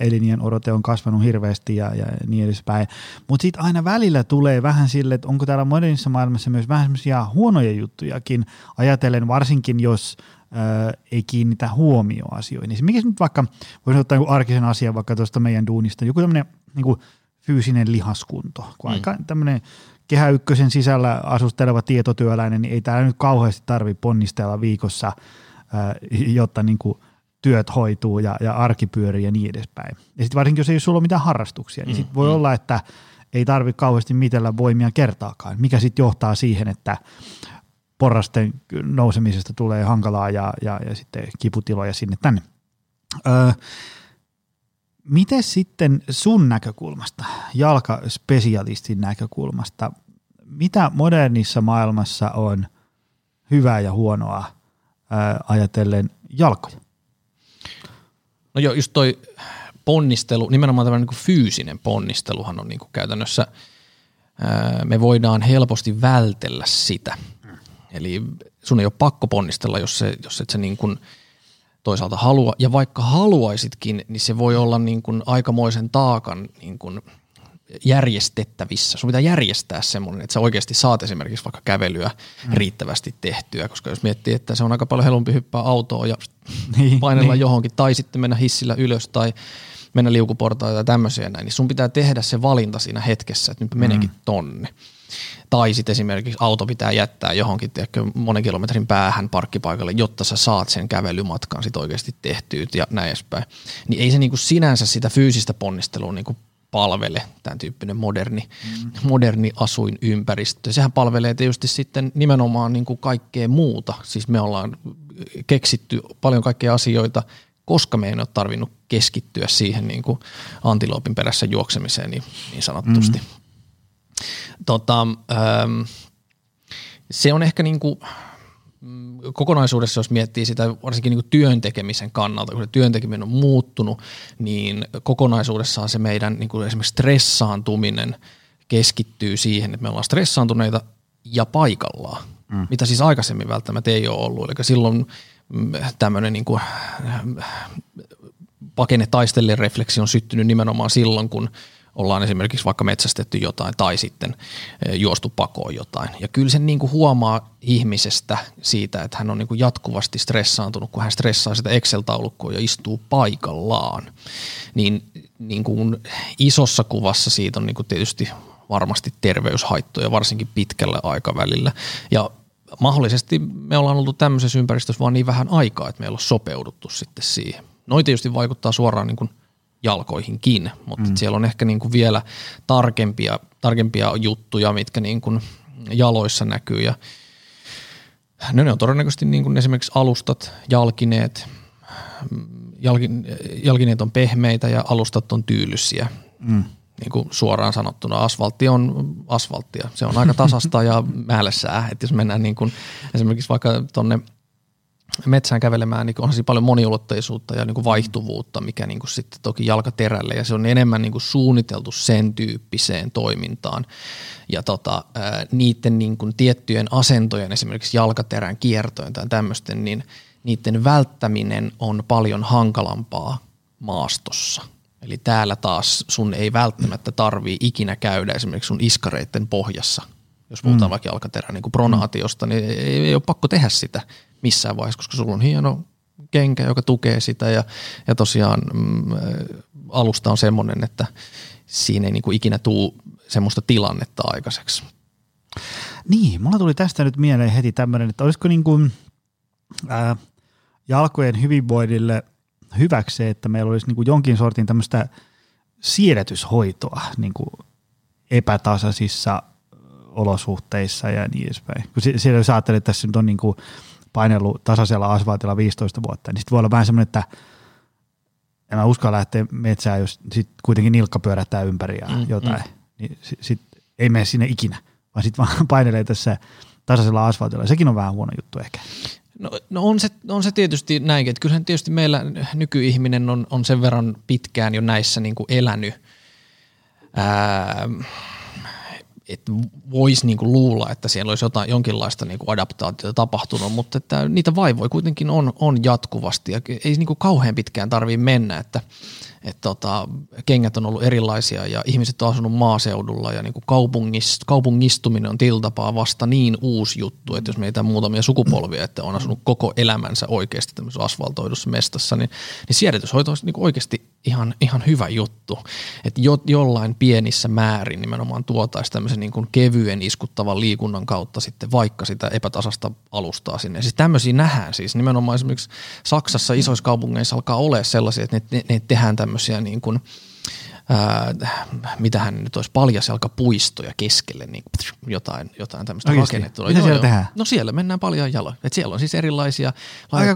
elinien odote on kasvanut hirveästi ja, ja niin edespäin. Mutta sitten aina välillä tulee vähän sille, että onko täällä modernissa maailmassa myös vähän semmoisia huonoja juttujakin, ajatellen varsinkin, jos ää, ei kiinnitä huomioon asioihin. Mikä nyt vaikka, voisi ottaa joku arkisen asian vaikka tuosta meidän duunista, joku tämmöinen niin fyysinen lihaskunto, kun mm. aika tämmöinen Kehä Ykkösen sisällä asusteleva tietotyöläinen, niin ei täällä nyt kauheasti tarvitse ponnistella viikossa, jotta niin kuin työt hoituu ja, ja arki pyörii ja niin edespäin. Ja sitten varsinkin, jos ei sulla ole mitään harrastuksia, niin sitten voi mm. olla, että ei tarvitse kauheasti mitellä voimia kertaakaan, mikä sitten johtaa siihen, että porrasten nousemisesta tulee hankalaa ja, ja, ja sitten kiputiloja sinne tänne. Öö, Miten sitten sun näkökulmasta, jalkaspesialistin näkökulmasta, mitä modernissa maailmassa on hyvää ja huonoa ää, ajatellen jalkoja? No joo, just toi ponnistelu, nimenomaan tämmöinen niin fyysinen ponnisteluhan on niin kuin käytännössä, ää, me voidaan helposti vältellä sitä. Eli sun ei ole pakko ponnistella, jos, se, jos et se niin kuin – toisaalta halua. Ja vaikka haluaisitkin, niin se voi olla niin kuin aikamoisen taakan niin kuin järjestettävissä. Sun pitää järjestää semmoinen, että sä oikeasti saat esimerkiksi vaikka kävelyä mm. riittävästi tehtyä, koska jos miettii, että se on aika paljon helpompi hyppää autoon ja niin, painella niin. johonkin, tai sitten mennä hissillä ylös tai mennä liukuportaita tai tämmöisiä näin, niin sun pitää tehdä se valinta siinä hetkessä, että nyt menenkin mm. tonne. Tai sitten esimerkiksi auto pitää jättää johonkin tiedätkö, monen kilometrin päähän parkkipaikalle, jotta sä saat sen kävelymatkan sit oikeasti tehtyä ja näin edespäin. Niin ei se niinku sinänsä sitä fyysistä ponnistelua niinku palvele, tämän tyyppinen moderni, mm. moderni asuinympäristö. Sehän palvelee tietysti sitten nimenomaan niin kuin kaikkea muuta. Siis me ollaan keksitty paljon kaikkea asioita, koska me ei ole tarvinnut keskittyä siihen niin kuin antiloopin perässä juoksemiseen niin, niin sanottusti. Mm tota, ähm, se on ehkä niin kuin, kokonaisuudessa, jos miettii sitä varsinkin niin työn tekemisen kannalta, kun se työn tekeminen on muuttunut, niin kokonaisuudessaan se meidän niin kuin esimerkiksi stressaantuminen keskittyy siihen, että me ollaan stressaantuneita ja paikallaan, mm. mitä siis aikaisemmin välttämättä ei ole ollut. Eli silloin mm, tämmöinen niin kuin, pakene taistellen refleksi on syttynyt nimenomaan silloin, kun – ollaan esimerkiksi vaikka metsästetty jotain tai sitten eh, juostu pakoon jotain. Ja kyllä sen niin kuin huomaa ihmisestä siitä, että hän on niin kuin jatkuvasti stressaantunut, kun hän stressaa sitä Excel-taulukkoa ja istuu paikallaan. Niin, niin kuin isossa kuvassa siitä on niin kuin tietysti varmasti terveyshaittoja, varsinkin pitkällä aikavälillä. Ja mahdollisesti me ollaan oltu tämmöisessä ympäristössä vaan niin vähän aikaa, että meillä on sopeuduttu sitten siihen. Noin tietysti vaikuttaa suoraan niin kuin – jalkoihinkin, mutta mm. siellä on ehkä niin kuin vielä tarkempia, tarkempia juttuja, mitkä niin kuin jaloissa näkyy ja no ne on todennäköisesti niin kuin esimerkiksi alustat, jalkineet, jalkin, jalkineet on pehmeitä ja alustat on tyylisiä. Mm. Niin kuin suoraan sanottuna asfaltti on asfalttia. Se on aika tasasta ja määlessää. Että jos mennään niin kuin esimerkiksi vaikka tuonne – metsään kävelemään, niin onhan siinä paljon moniulotteisuutta ja niin kuin vaihtuvuutta, mikä niin kuin sitten toki jalkaterälle ja se on enemmän niin kuin suunniteltu sen tyyppiseen toimintaan. Ja tota, niiden niin kuin tiettyjen asentojen, esimerkiksi jalkaterän kiertojen tai tämmöisten, niin niiden välttäminen on paljon hankalampaa maastossa. Eli täällä taas sun ei välttämättä tarvii ikinä käydä esimerkiksi sun iskareiden pohjassa, jos puhutaan mm. vaikka jalkaterän niin pronaatiosta, niin ei, ei ole pakko tehdä sitä missään vaiheessa, koska sulla on hieno kenkä, joka tukee sitä ja, ja tosiaan mm, alusta on semmoinen, että siinä ei niin kuin ikinä tuu semmoista tilannetta aikaiseksi. Niin, mulla tuli tästä nyt mieleen heti tämmöinen, että olisiko niin kuin, ää, jalkojen hyvinvoinnille hyväksi se, että meillä olisi niin kuin jonkin sortin tämmöistä siedätyshoitoa niin kuin epätasaisissa olosuhteissa ja niin edespäin. Kun siellä jos ajattelee, että tässä nyt on niin kuin painellut tasaisella asfaltilla 15 vuotta, niin sitten voi olla vähän semmoinen, että en mä uskalla lähteä metsään, jos sit kuitenkin nilkka pyörähtää ympäri ja mm, jotain, mm. niin sit, sit ei mene sinne ikinä, vaan sitten vaan painelee tässä tasaisella asfaltilla. Sekin on vähän huono juttu ehkä. No, no on, se, on se tietysti näinkin, että kyllähän tietysti meillä nykyihminen on, on sen verran pitkään jo näissä niin kuin elänyt, ää, että voisi niinku luulla, että siellä olisi jotain, jonkinlaista niinku adaptaatiota tapahtunut, mutta että niitä vaivoja kuitenkin on, on jatkuvasti ja ei niinku kauhean pitkään tarvitse mennä, että, että tota, kengät on ollut erilaisia ja ihmiset on asunut maaseudulla ja niin kuin kaupungist, kaupungistuminen on tiltapaa vasta niin uusi juttu, että jos meitä muutamia sukupolvia, että on asunut koko elämänsä oikeasti tämmöisessä asfaltoidussa mestassa, niin, niin siedätyshoito olisi niin oikeasti ihan, ihan hyvä juttu, että jo, jollain pienissä määrin nimenomaan tuotaisi tämmöisen niin kuin kevyen iskuttavan liikunnan kautta sitten vaikka sitä epätasasta alustaa sinne. Siis tämmöisiä nähdään siis nimenomaan esimerkiksi Saksassa isoissa kaupungeissa alkaa olla sellaisia, että ne, ne, ne tehdään tämmöisiä niin kuin – ää, mitähän nyt olisi paljasjalkapuistoja keskelle, niin jotain, jotain tämmöistä rakennettua. Mitä Joo, siellä joo. tehdään? No siellä mennään paljon jaloin. Et siellä on siis erilaisia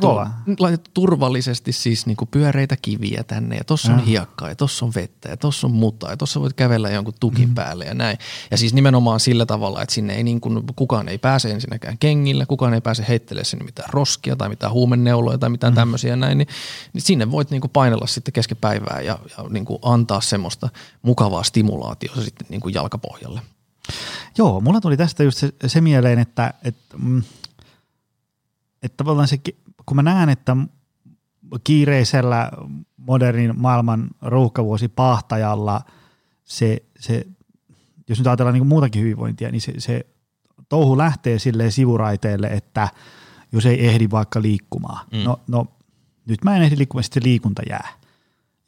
kova. laitettu turvallisesti siis niinku pyöreitä kiviä tänne ja tossa on hiekkaa ja tossa on vettä ja tossa on mutaa ja tossa voit kävellä jonkun tukin mm. päälle ja näin. Ja siis nimenomaan sillä tavalla, että sinne ei niin kuin, kukaan ei pääse ensinnäkään kengillä, kukaan ei pääse heittelemään sinne mitään roskia tai mitään huumenneuloja tai mitään mm. tämmöisiä ja näin, niin, niin sinne voit niin kuin painella sitten keskepäivää ja, ja niin kuin antaa semmoista mukavaa stimulaatiota sitten niin kuin jalkapohjalle. Joo, mulla tuli tästä just se, se mieleen, että, että, mm, että tavallaan se, kun mä näen, että kiireisellä modernin maailman ruuhkavuosi pahtajalla se, se jos nyt ajatellaan niin muutakin hyvinvointia, niin se, se touhu lähtee silleen sivuraiteelle, että jos ei ehdi vaikka liikkumaan. Mm. No, no nyt mä en ehdi liikkumaan, sitten se liikunta jää.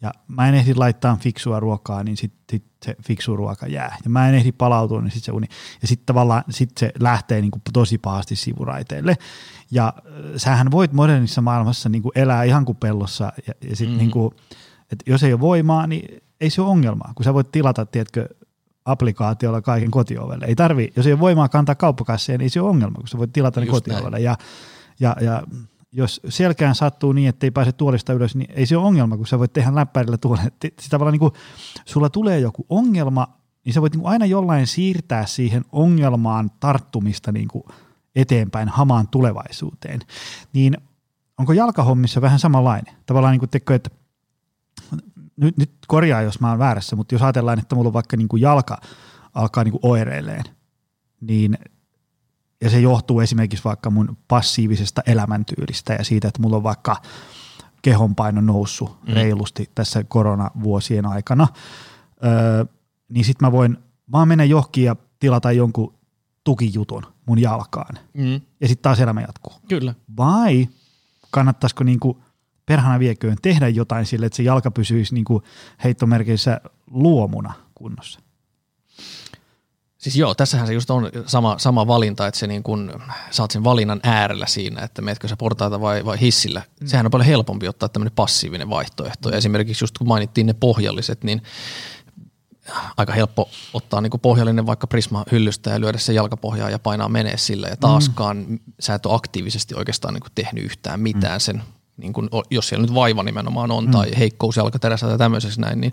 Ja mä en ehdi laittaa fiksua ruokaa, niin sitten sit se fiksu ruoka jää. Ja mä en ehdi palautua, niin sitten se uni. Ja sitten tavallaan sit se lähtee niin kuin tosi pahasti sivuraiteille. Ja äh, sähän voit modernissa maailmassa niin kuin elää ihan kuin pellossa. Ja, ja sit Mhm. niin kuin, että jos ei ole voimaa, niin ei se ole ongelmaa. Kun sä voit tilata, tiedätkö, applikaatiolla kaiken kotiovelle. Ei tarvi, jos ei ole voimaa kantaa kauppakasseja, niin ei se ole ongelma, kun sä voit tilata ne Just kotiovelle. Ja, ja, ja jos selkään sattuu niin, että ei pääse tuolista ylös, niin ei se ole ongelma, kun sä voit tehdä läppärillä tuolle. Tavallaan niin kuin, sulla tulee joku ongelma, niin sä voit niin kuin aina jollain siirtää siihen ongelmaan tarttumista niin kuin eteenpäin hamaan tulevaisuuteen. Niin onko jalkahommissa vähän samanlainen? Tavallaan niin kuin tekö, että nyt, nyt korjaa, jos mä oon väärässä, mutta jos ajatellaan, että mulla on vaikka niin kuin jalka alkaa niin kuin oireilleen, niin ja se johtuu esimerkiksi vaikka mun passiivisesta elämäntyylistä ja siitä, että mulla on vaikka kehonpaino noussut Mm. reilusti tässä koronavuosien aikana, öö, niin sitten mä voin vaan mennä johonkin ja tilata jonkun tukijutun mun jalkaan Mm. ja sitten taas elämä jatkuu. Kyllä. Vai kannattaisiko niinku perhana vieköön tehdä jotain sille, että se jalka pysyisi niinku heittomerkeissä luomuna kunnossa? Siis joo, tässähän se just on sama, sama valinta, että se niin kun, sä oot sen valinnan äärellä siinä, että meetkö sä portaita vai, vai hissillä. Mm. Sehän on paljon helpompi ottaa tämmöinen passiivinen vaihtoehto. Ja esimerkiksi just kun mainittiin ne pohjalliset, niin aika helppo ottaa niin pohjallinen vaikka Prisma hyllystä ja lyödä se jalkapohjaa ja painaa menee sillä. Ja taaskaan mm. sä et ole aktiivisesti oikeastaan niin tehnyt yhtään mitään sen, niin kun, jos siellä nyt vaiva nimenomaan on mm. tai heikkous jalkaterässä tai tämmöisessä näin, niin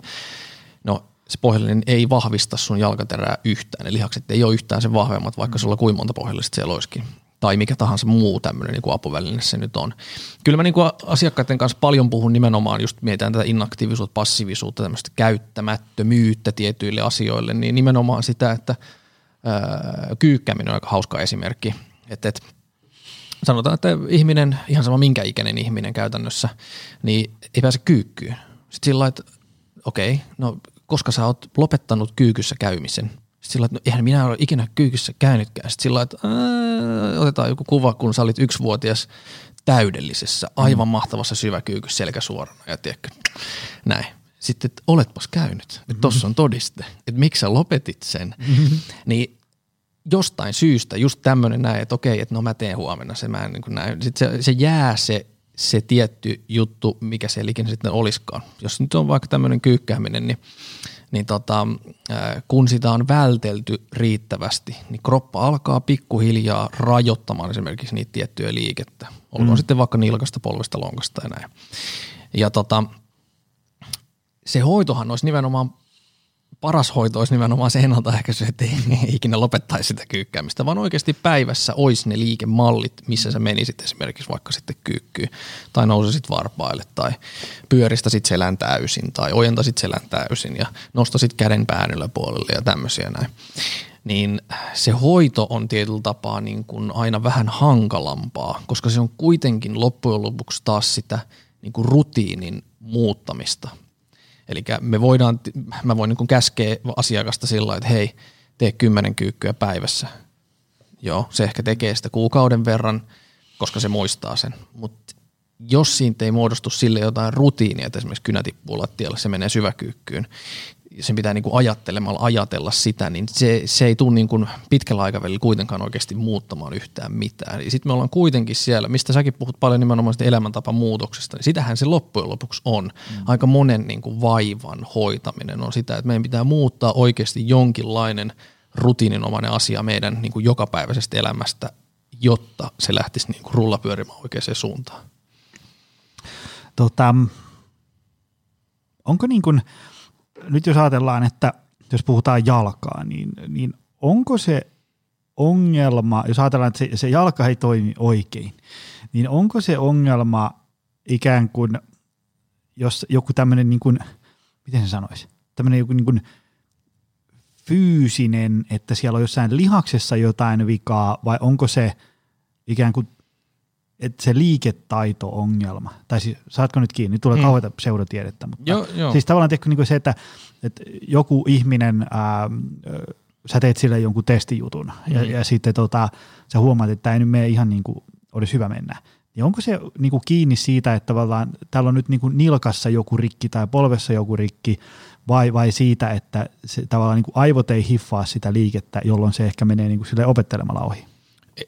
no se pohjallinen ei vahvista sun jalkaterää yhtään. Ne lihakset ei ole yhtään sen vahvemmat, vaikka sulla kuinka monta pohjallista siellä olisikin. Tai mikä tahansa muu tämmöinen niin kuin apuväline se nyt on. Kyllä mä niin kuin asiakkaiden kanssa paljon puhun nimenomaan, just mietitään tätä inaktiivisuutta, passiivisuutta, tämmöistä käyttämättömyyttä tietyille asioille, niin nimenomaan sitä, että ää, kyykkääminen on aika hauska esimerkki. Että et, sanotaan, että ihminen, ihan sama minkä ikäinen ihminen käytännössä, niin ei pääse kyykkyyn. Sitten sillä lailla, että okei, no koska sä oot lopettanut kyykyssä käymisen. Sitten sillä että no, eihän minä ole ikinä kyykyssä käynytkään. Sitten sillä että ää, otetaan joku kuva, kun sä olit yksivuotias täydellisessä, aivan mahtavassa syväkyykyssä selkä suorana ja tiedätkö, näin. Sitten, että oletpas käynyt, että tossa on todiste, että miksi sä lopetit sen. Niin jostain syystä just tämmöinen näin, että okei, että no mä teen huomenna se, mä en niin näin. Sitten se, se jää se, se tietty juttu, mikä se ikinä sitten olisikaan. Jos nyt on vaikka tämmöinen kyykkääminen, niin, niin tota, kun sitä on vältelty riittävästi, niin kroppa alkaa pikkuhiljaa rajoittamaan esimerkiksi niitä tiettyjä liikettä. Olkoon mm. sitten vaikka nilkasta, polvesta, lonkasta ja näin. Ja tota, se hoitohan olisi nimenomaan paras hoito olisi nimenomaan se ennaltaehkäisy, että ei, ei ikinä lopettaisi sitä kyykkäämistä, vaan oikeasti päivässä olisi ne liikemallit, missä sä menisit esimerkiksi vaikka sitten kyykkyyn, tai nousisit varpaille, tai pyöristäsit selän täysin, tai ojentasit selän täysin, ja nostasit käden pään yläpuolelle ja tämmöisiä näin. Niin se hoito on tietyllä tapaa niin kuin aina vähän hankalampaa, koska se on kuitenkin loppujen lopuksi taas sitä niin kuin rutiinin muuttamista – Eli me voidaan, mä voin niin käskeä asiakasta sillä että hei, tee kymmenen kyykkyä päivässä. Joo, se ehkä tekee sitä kuukauden verran, koska se muistaa sen. Mutta jos siitä ei muodostu sille jotain rutiinia, että esimerkiksi kynä tippuu lattialle, se menee syväkyykkyyn, sen pitää niin kuin ajattelemalla ajatella sitä, niin se, se ei tule niin kuin pitkällä aikavälillä kuitenkaan oikeasti muuttamaan yhtään mitään. Ja sitten me ollaan kuitenkin siellä, mistä säkin puhut paljon nimenomaan elämäntapamuutoksesta, niin sitähän se loppujen lopuksi on. Mm. Aika monen niin kuin vaivan hoitaminen on sitä, että meidän pitää muuttaa oikeasti jonkinlainen rutiininomainen asia meidän niin kuin jokapäiväisestä elämästä, jotta se lähtisi niin kuin rullapyörimään oikeaan suuntaan. Tota, onko niin kuin, nyt jos ajatellaan, että jos puhutaan jalkaa, niin, niin onko se ongelma, jos ajatellaan, että se, se jalka ei toimi oikein, niin onko se ongelma ikään kuin, jos joku tämmöinen, niin kuin, miten se sanoisi, tämmöinen joku niin kuin fyysinen, että siellä on jossain lihaksessa jotain vikaa, vai onko se ikään kuin että se liiketaito-ongelma, tai siis saatko nyt kiinni, tulee mm. kauheita pseudotiedettä, mutta joo, joo. siis tavallaan tiedätkö, niin se, että, että joku ihminen, ää, sä teet sille jonkun testijutun, mm. ja, ja sitten tota, sä huomaat, että tämä ei nyt mene ihan niin kuin olisi hyvä mennä. Niin onko se niin kuin kiinni siitä, että tavallaan täällä on nyt niin kuin nilkassa joku rikki tai polvessa joku rikki, vai, vai siitä, että se, tavallaan niin kuin aivot ei hiffaa sitä liikettä, jolloin se ehkä menee niin kuin sille opettelemalla ohi?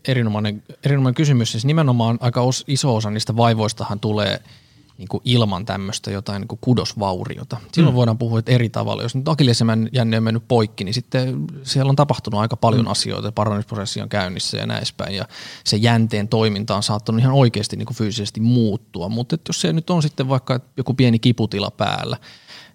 Erinomainen, erinomainen kysymys. Siis nimenomaan aika os, iso osa niistä vaivoistahan tulee niin kuin ilman tämmöistä jotain niin kuin kudosvauriota. Silloin mm. voidaan puhua että eri tavalla. Jos nyt akillesemmän jänne on mennyt poikki, niin sitten siellä on tapahtunut aika paljon mm. asioita, parannisprosessi on käynnissä ja näin päin. Ja se jänteen toiminta on saattanut ihan oikeasti niin kuin fyysisesti muuttua. Mutta jos se nyt on sitten vaikka joku pieni kiputila päällä,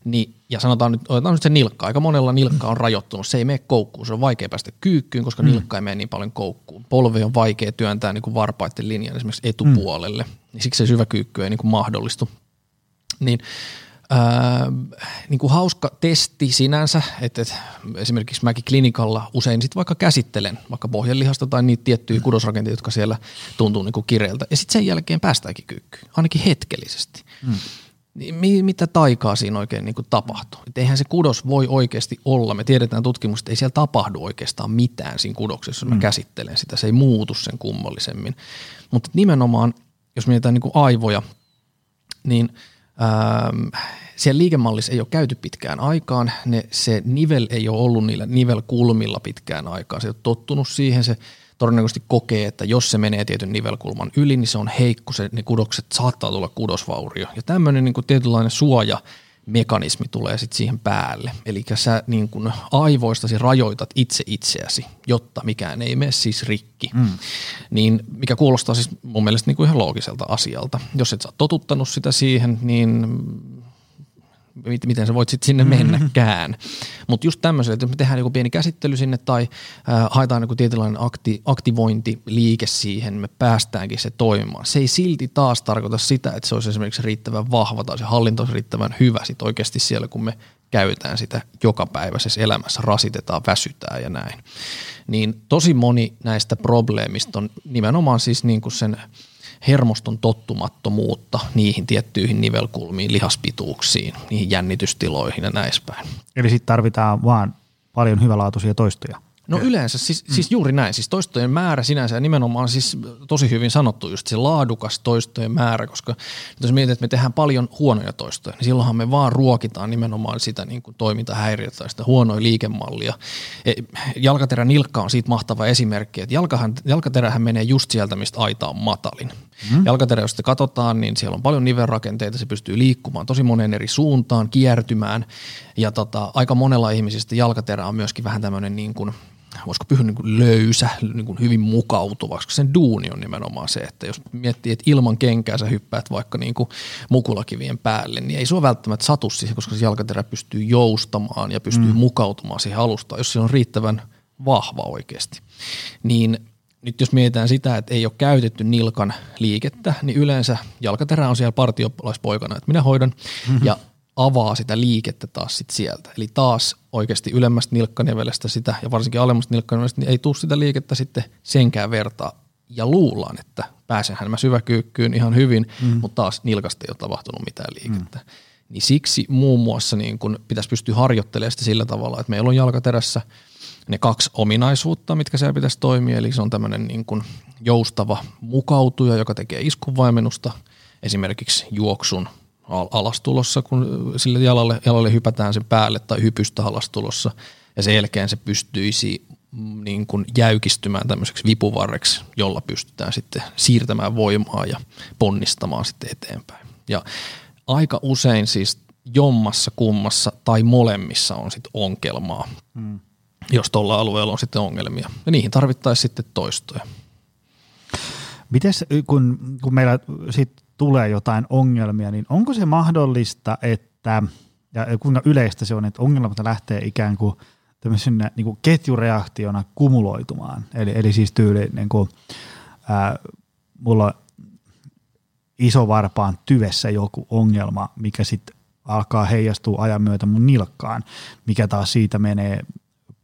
niin, ja sanotaan nyt, otetaan nyt se nilkka. Aika monella nilkka on rajoittunut. Se ei mene koukkuun. Se on vaikea päästä kyykkyyn, koska mm. nilkka ei mene niin paljon koukkuun. Polvi on vaikea työntää niin kuin varpaiden linjan esimerkiksi etupuolelle. Mm. Niin siksi se syvä kyykky ei niin kuin mahdollistu. Niin, ää, niin kuin hauska testi sinänsä, että, että esimerkiksi mäkin klinikalla usein sitten vaikka käsittelen vaikka pohjelihasta tai niitä tiettyjä mm. kudosrakenteita, jotka siellä tuntuu niin kuin kireiltä. Ja sitten sen jälkeen päästäänkin kyykkyyn, ainakin hetkellisesti. Mm niin mitä taikaa siinä oikein niin tapahtuu? Et eihän se kudos voi oikeasti olla. Me tiedetään tutkimusta, että ei siellä tapahdu oikeastaan mitään siinä kudoksessa, jos mä mm. käsittelen sitä. Se ei muutu sen kummallisemmin. Mutta nimenomaan, jos mietitään niin aivoja, niin ähm, siellä liikemallissa ei ole käyty pitkään aikaan. Ne, se nivel ei ole ollut niillä nivelkulmilla pitkään aikaan. Se ei ole tottunut siihen. Se todennäköisesti kokee, että jos se menee tietyn nivelkulman yli, niin se on heikko, se, ne kudokset saattaa tulla kudosvaurio. Ja tämmöinen niin kuin tietynlainen suoja mekanismi tulee sitten siihen päälle. Eli sä niin kuin aivoistasi rajoitat itse itseäsi, jotta mikään ei mene siis rikki. Mm. Niin mikä kuulostaa siis mun mielestä niin kuin ihan loogiselta asialta. Jos et sä totuttanut sitä siihen, niin miten sä voit sitten sinne mm-hmm. mennäkään. Mutta just tämmöiselle, että me tehdään joku pieni käsittely sinne tai äh, haetaan joku tietynlainen akti, aktivointiliike siihen, me päästäänkin se toimimaan. Se ei silti taas tarkoita sitä, että se olisi esimerkiksi riittävän vahva tai se hallinto olisi riittävän hyvä sit oikeasti siellä, kun me käytetään sitä jokapäiväisessä elämässä, rasitetaan, väsytään ja näin. Niin tosi moni näistä probleemista on nimenomaan siis niin kuin sen – hermoston tottumattomuutta niihin tiettyihin nivelkulmiin, lihaspituuksiin, niihin jännitystiloihin ja näispäin. Eli sitten tarvitaan vaan paljon hyvälaatuisia toistoja. No yleensä, siis, mm. siis juuri näin. Siis toistojen määrä sinänsä ja nimenomaan siis tosi hyvin sanottu just se laadukas toistojen määrä, koska jos mietit, että me tehdään paljon huonoja toistoja, niin silloinhan me vaan ruokitaan nimenomaan sitä niin kuin toimintahäiriötä tai sitä huonoja liikemallia. E, jalkaterän nilkka on siitä mahtava esimerkki, että jalkahan, jalkaterähän menee just sieltä, mistä aita on matalin. Mm. Jalkaterä, jos sitä katsotaan, niin siellä on paljon nivelrakenteita, se pystyy liikkumaan tosi monen eri suuntaan, kiertymään ja tota, aika monella ihmisistä jalkaterä on myöskin vähän tämmöinen niin kuin – voisiko pyhä niin löysä, niin kuin hyvin mukautuva, koska sen duuni on nimenomaan se, että jos miettii, että ilman kenkää sä hyppäät vaikka niin kuin mukulakivien päälle, niin ei ole välttämättä satu siihen, koska se jalkaterä pystyy joustamaan ja pystyy mm. mukautumaan siihen alustaan, jos se on riittävän vahva oikeasti. Niin nyt jos mietitään sitä, että ei ole käytetty nilkan liikettä, niin yleensä jalkaterä on siellä partiopalaispoikana, että minä hoidan, mm-hmm. ja avaa sitä liikettä taas sit sieltä. Eli taas oikeasti ylemmästä nilkkanevelestä sitä ja varsinkin alemmasta nilkkanevelestä, niin ei tule sitä liikettä sitten senkään vertaa. Ja luullaan, että pääsenhän mä syväkyykkyyn ihan hyvin, mm. mutta taas nilkasta ei ole tapahtunut mitään liikettä. Mm. niin siksi muun muassa niin kun pitäisi pystyä harjoittelemaan sitä sillä tavalla, että meillä on jalkaterässä ne kaksi ominaisuutta, mitkä siellä pitäisi toimia, eli se on tämmöinen niin kuin joustava mukautuja, joka tekee iskunvaimennusta esimerkiksi juoksun alastulossa, kun sille jalalle, jalalle hypätään sen päälle tai hypystä alastulossa, ja sen jälkeen se pystyisi mm, niin kuin jäykistymään tämmöiseksi vipuvarreksi, jolla pystytään sitten siirtämään voimaa ja ponnistamaan sitten eteenpäin. Ja aika usein siis jommassa, kummassa tai molemmissa on sitten ongelmaa, hmm. Jos tuolla alueella on sitten ongelmia. Ja niihin tarvittaisiin sitten toistoja. Mites kun, kun meillä sit tulee jotain ongelmia, niin onko se mahdollista, että, ja kuinka yleistä se on, että ongelmat lähtee ikään kuin tämmöisenä niin kuin ketjureaktiona kumuloitumaan. Eli, eli siis tyyli, niin kuin, ää, mulla iso varpaan tyvessä joku ongelma, mikä sitten alkaa heijastua ajan myötä mun nilkkaan, mikä taas siitä menee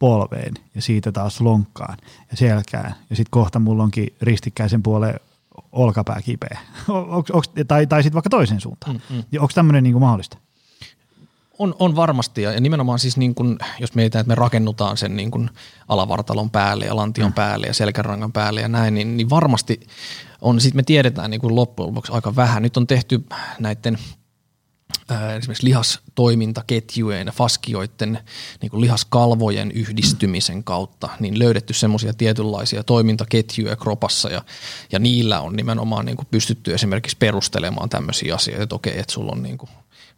polveen ja siitä taas lonkkaan ja selkään. Ja sitten kohta mulla onkin ristikkäisen puoleen olkapää kipeä. Onks, onks, tai tai sitten vaikka toisen suuntaan. Mm, mm. Onko tämmöinen niinku mahdollista? On, on varmasti ja nimenomaan siis niin kun, jos mietitään, että me rakennutaan sen niin kun alavartalon päälle ja lantion mm. päälle ja selkärangan päälle ja näin, niin, niin varmasti on, sitten me tiedetään niin kuin loppujen lopuksi aika vähän. Nyt on tehty näiden esimerkiksi lihastoimintaketjujen ja faskioiden niin kuin lihaskalvojen yhdistymisen kautta, niin löydetty semmoisia tietynlaisia toimintaketjuja kropassa ja, ja niillä on nimenomaan niin kuin pystytty esimerkiksi perustelemaan tämmöisiä asioita, että okei, että sulla on niin kuin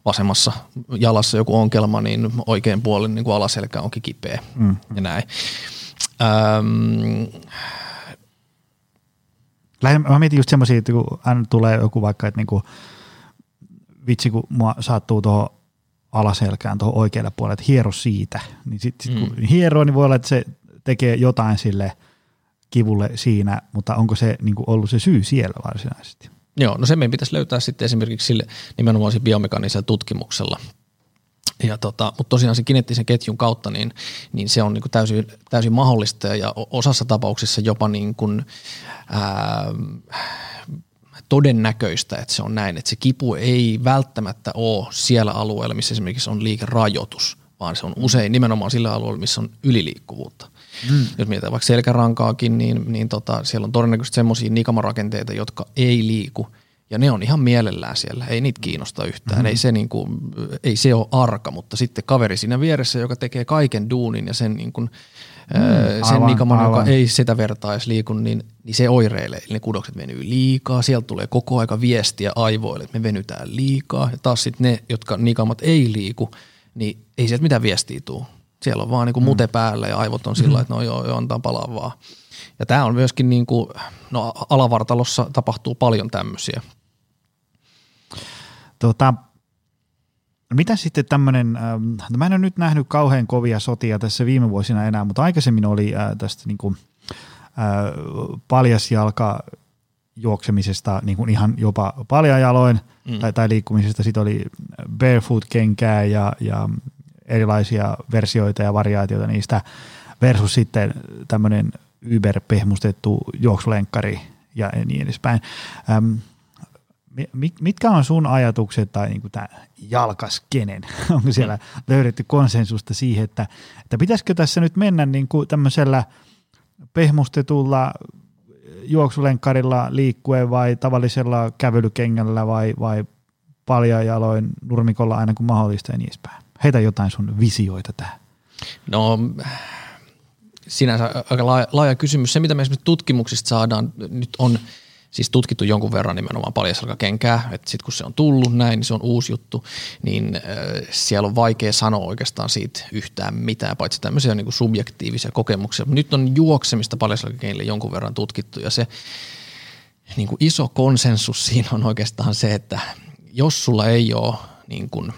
vasemmassa jalassa joku ongelma, niin oikein puolen niin kuin alaselkä onkin kipeä mm. ja näin. Öm, Lähinnä, mä mietin just semmoisia, että kun aina tulee joku vaikka, että niinku, vitsi kun mua saattuu tuohon alaselkään tuohon oikealle puolelle, että hiero siitä. Niin sitten sit, kun mm. hieroo, niin voi olla, että se tekee jotain sille kivulle siinä, mutta onko se niin kuin ollut se syy siellä varsinaisesti? Joo, no se meidän pitäisi löytää sitten esimerkiksi sille nimenomaan biomekaanisella tutkimuksella. Ja tota, mutta tosiaan se kineettisen ketjun kautta, niin, niin se on niin kuin täysin, täysin mahdollista ja osassa tapauksissa jopa niin kuin, ää, todennäköistä, että se on näin, että se kipu ei välttämättä ole siellä alueella, missä esimerkiksi on liikerajoitus, vaan se on usein nimenomaan sillä alueella, missä on yliliikkuvuutta. Mm. Jos mietitään vaikka selkärankaakin, niin, niin tota, siellä on todennäköisesti semmoisia nikamarakenteita, jotka ei liiku, ja ne on ihan mielellään siellä, ei niitä kiinnosta yhtään, mm-hmm. ei, se niinku, ei se ole arka, mutta sitten kaveri siinä vieressä, joka tekee kaiken duunin ja sen niin kuin, Mm, sen nikaman, aivan. joka ei sitä vertaisi liiku, niin, niin se oireilee. Eli ne kudokset venyy liikaa, sieltä tulee koko aika viestiä aivoille, että me venytään liikaa. Ja taas sitten ne, jotka nikamat ei liiku, niin ei sieltä mitään viestiä tule. Siellä on vaan niin kuin mm. mute päällä ja aivot on sillä, mm. että no joo, joo antaa palaa vaan. Ja tämä on myöskin, niin kuin, no alavartalossa tapahtuu paljon tämmöisiä. Tota, mitä sitten tämmöinen, äh, mä en ole nyt nähnyt kauhean kovia sotia tässä viime vuosina enää, mutta aikaisemmin oli äh, tästä niin kuin, äh, paljasjalka juoksemisesta niin kuin ihan jopa paljajaloin mm. tai, tai liikkumisesta. Sitten oli barefoot-kenkää ja, ja erilaisia versioita ja variaatioita niistä versus sitten tämmöinen yberpehmustettu juoksulenkkari ja niin edespäin. Ähm, mitkä on sun ajatukset tai niin tämä jalkaskenen? Onko siellä mm. löydetty konsensusta siihen, että, että pitäisikö tässä nyt mennä niin kuin tämmöisellä pehmustetulla juoksulenkkarilla liikkuen vai tavallisella kävelykengällä vai, vai paljajaloin nurmikolla aina kun mahdollista ja niin edespäin? Heitä jotain sun visioita tähän. No sinänsä aika laaja, laaja kysymys. Se, mitä me esimerkiksi tutkimuksista saadaan nyt on – siis tutkittu jonkun verran nimenomaan paljasjalkakenkää, että sitten kun se on tullut näin, niin se on uusi juttu, niin äh, siellä on vaikea sanoa oikeastaan siitä yhtään mitään, paitsi tämmöisiä niin kuin subjektiivisia kokemuksia. Nyt on juoksemista paljasjalkakenkille jonkun verran tutkittu ja se niin kuin iso konsensus siinä on oikeastaan se, että jos sulla ei ole niin kuin,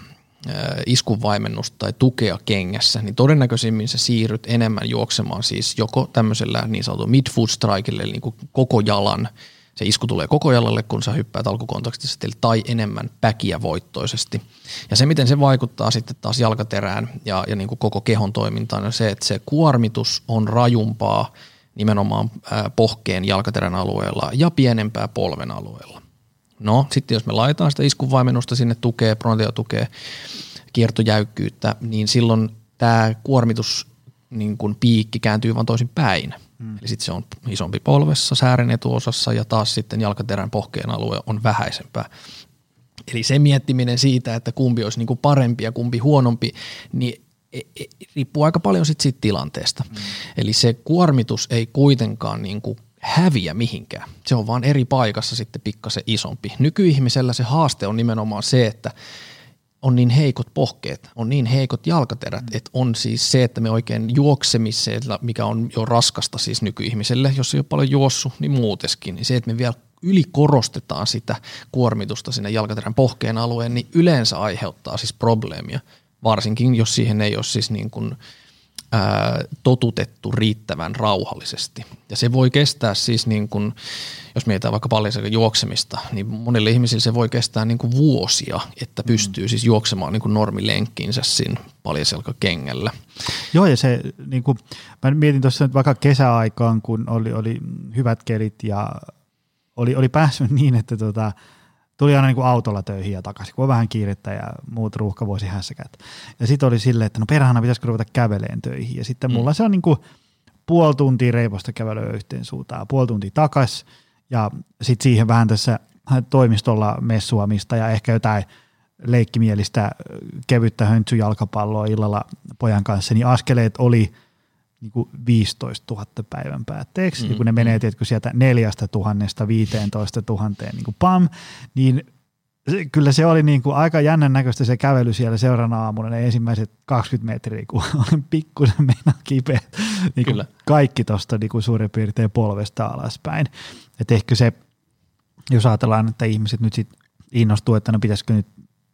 iskuvaimennusta tai tukea kengässä, niin todennäköisimmin sä siirryt enemmän juoksemaan siis joko tämmöisellä niin sanotun midfoot strikeille, eli niin kuin koko jalan se isku tulee koko jalalle, kun sä hyppäät alkukontaktissa tai enemmän päkiä voittoisesti. Ja se, miten se vaikuttaa sitten taas jalkaterään ja, ja niin kuin koko kehon toimintaan, on se, että se kuormitus on rajumpaa nimenomaan pohkeen jalkaterän alueella ja pienempää polven alueella. No sitten jos me laitetaan sitä iskuvaimennusta sinne tukee, pronatio tukee kiertojäykkyyttä, niin silloin tämä kuormitus niin kun piikki kääntyy vaan toisin päin. Mm. Eli sitten se on isompi polvessa, säären etuosassa ja taas sitten jalkaterän pohkeen alue on vähäisempää. Eli se miettiminen siitä, että kumpi olisi niin kuin parempi ja kumpi huonompi, niin e, e, riippuu aika paljon sit siitä tilanteesta. Mm. Eli se kuormitus ei kuitenkaan niin kuin häviä mihinkään. Se on vaan eri paikassa sitten pikkasen isompi. Nykyihmisellä se haaste on nimenomaan se, että on niin heikot pohkeet, on niin heikot jalkaterät, mm. että on siis se, että me oikein juoksemisella, mikä on jo raskasta siis nykyihmiselle, jos ei ole paljon juossut, niin muuteskin, niin se, että me vielä ylikorostetaan sitä kuormitusta sinne jalkaterän pohkeen alueen, niin yleensä aiheuttaa siis probleemia, varsinkin jos siihen ei ole siis niin kuin – ää, totutettu riittävän rauhallisesti. Ja se voi kestää siis, niin kuin, jos mietitään vaikka paljon juoksemista, niin monille ihmisille se voi kestää niin kuin vuosia, että mm. pystyy siis juoksemaan niin kuin normilenkkiinsä siinä kengällä. Joo, ja se, niin kuin, mä mietin tuossa nyt vaikka kesäaikaan, kun oli, oli hyvät kelit ja oli, oli päässyt niin, että tota, tuli aina niin kuin autolla töihin ja takaisin, kun on vähän kiirettä ja muut ruuhka voisi hässäkät. Ja sitten oli silleen, että no perhana pitäisikö ruveta käveleen töihin. Ja sitten mm. mulla se on niin kuin puoli tuntia reiposta kävelyä yhteen suuntaan, puoli tuntia takas ja sitten siihen vähän tässä toimistolla messuamista ja ehkä jotain leikkimielistä kevyttä höntsyjalkapalloa illalla pojan kanssa, niin askeleet oli – niin kuin 15 000 päivän päätteeksi, mm, ja kun ne menee tietysti sieltä 4 000 15 000 niin kuin pam, niin se, kyllä se oli niin kuin aika jännän näköistä se kävely siellä seuraavana aamuna, ne ensimmäiset 20 metriä, kun olin pikkusen meinaa kipeä. Niin kyllä. Kaikki tuosta niin suurin piirtein polvesta alaspäin. Et ehkä se, jos ajatellaan, että ihmiset nyt sit innostuu, että no pitäisikö nyt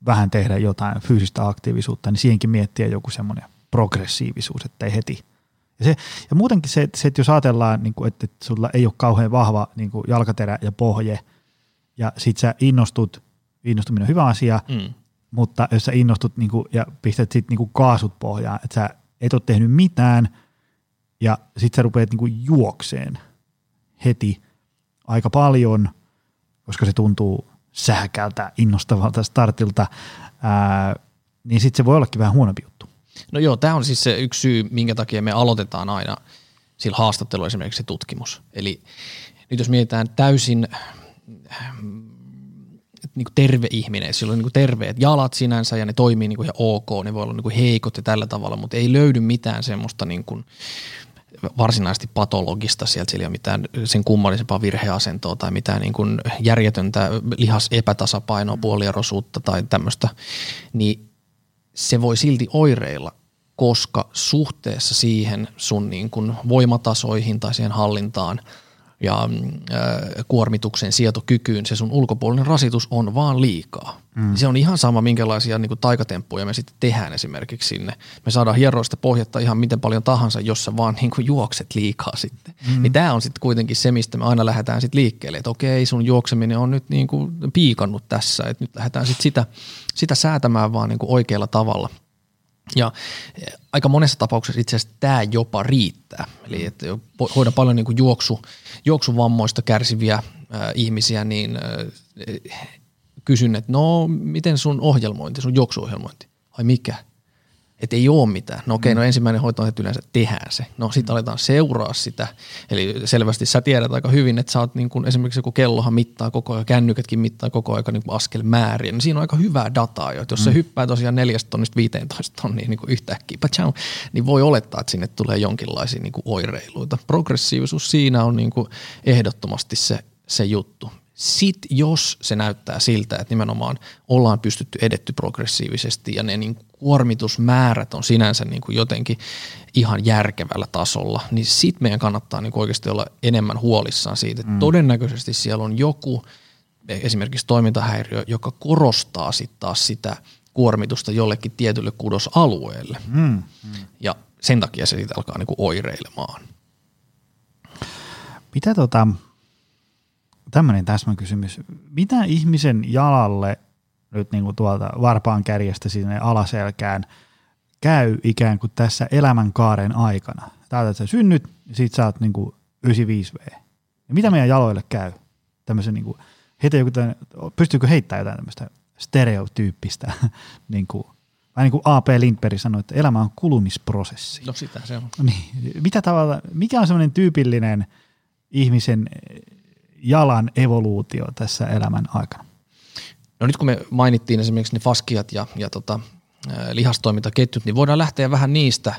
vähän tehdä jotain fyysistä aktiivisuutta, niin siihenkin miettiä joku semmoinen progressiivisuus, että ei heti ja, se, ja muutenkin se, se, että jos ajatellaan, niin kuin, että, että sulla ei ole kauhean vahva niin kuin jalkaterä ja pohje, ja sit sä innostut, innostuminen on hyvä asia, mm. mutta jos sä innostut niin kuin, ja pistät sit niin kuin kaasut pohjaan, että sä et ole tehnyt mitään, ja sit sä rupeat niin kuin juokseen heti aika paljon, koska se tuntuu sähkältä, innostavalta startilta, ää, niin sitten se voi ollakin vähän huonompi juttu. No joo, tämä on siis se yksi syy, minkä takia me aloitetaan aina sillä haastattelulla esimerkiksi se tutkimus. Eli nyt jos mietitään täysin niin kuin terve ihminen, sillä on niin kuin terveet jalat sinänsä ja ne toimii niin kuin ihan ok, ne voi olla niin kuin heikot ja tällä tavalla, mutta ei löydy mitään semmoista niin kuin varsinaisesti patologista sieltä, siellä ei ole mitään sen kummallisempaa virheasentoa tai mitään niin kuin järjetöntä lihas epätasapainoa, puolierosuutta tai tämmöistä, niin se voi silti oireilla, koska suhteessa siihen sun niin kuin voimatasoihin tai siihen hallintaan ja äh, kuormituksen sietokykyyn se sun ulkopuolinen rasitus on vaan liikaa. Mm. Se on ihan sama, minkälaisia niin kuin taikatemppuja me sitten tehdään esimerkiksi sinne. Me saadaan hieroista pohjetta ihan miten paljon tahansa, jos sä vaan niin kuin juokset liikaa sitten. Mm. Niin tämä on sitten kuitenkin se, mistä me aina lähdetään sitten liikkeelle, että okei, sun juokseminen on nyt niin kuin piikannut tässä, että nyt lähdetään sitten sitä, sitä säätämään vaan niin kuin oikealla tavalla – ja eh, aika monessa tapauksessa itse asiassa tämä jopa riittää. Eli että hoidan paljon niin kuin juoksu, juoksuvammoista kärsiviä äh, ihmisiä, niin äh, kysyn, että no miten sun ohjelmointi, sun juoksuohjelmointi? Ai mikä? Että ei ole mitään. No okei, okay, no mm. ensimmäinen hoito on, että yleensä tehdään se. No sitten mm. aletaan seuraa sitä. Eli selvästi sä tiedät aika hyvin, että sä oot niin kuin, esimerkiksi joku kellohan mittaa koko ajan, kännykätkin mittaa koko ajan niin askelmääriä. Niin siinä on aika hyvää dataa jo. Että jos mm. se hyppää tosiaan 4 tonnista 15 tonnia niin kuin yhtäkkiä, patchow, niin voi olettaa, että sinne tulee jonkinlaisia niin kuin oireiluita. Progressiivisuus siinä on niin kuin ehdottomasti se, se juttu. Sitten jos se näyttää siltä, että nimenomaan ollaan pystytty edetty progressiivisesti ja ne niin kuormitusmäärät on sinänsä niin kuin jotenkin ihan järkevällä tasolla, niin sitten meidän kannattaa niin kuin oikeasti olla enemmän huolissaan siitä, että mm. todennäköisesti siellä on joku esimerkiksi toimintahäiriö, joka korostaa sitten taas sitä kuormitusta jollekin tietylle kudosalueelle. Mm. Mm. Ja sen takia se siitä alkaa niin kuin oireilemaan. Mitä tota, tämmöinen täsmäkysymys. Mitä ihmisen jalalle nyt niin kuin tuolta varpaan kärjestä sinne alaselkään käy ikään kuin tässä elämänkaaren aikana? Täältä sä synnyt, sit sä oot niin kuin 95V. Ja mitä meidän jaloille käy tämmöisen niin kuin heitä joku tämän, pystyykö heittämään jotain tämmöistä stereotyyppistä, niin kuin, vai niin kuin A.P. Lindberg sanoi, että elämä on kulumisprosessi. No sitä se on. Niin, mitä tavalla, mikä on semmoinen tyypillinen ihmisen jalan evoluutio tässä elämän aikana? No nyt kun me mainittiin esimerkiksi ne faskiat ja, ja tota, lihastoimintaketjut, niin voidaan lähteä vähän niistä.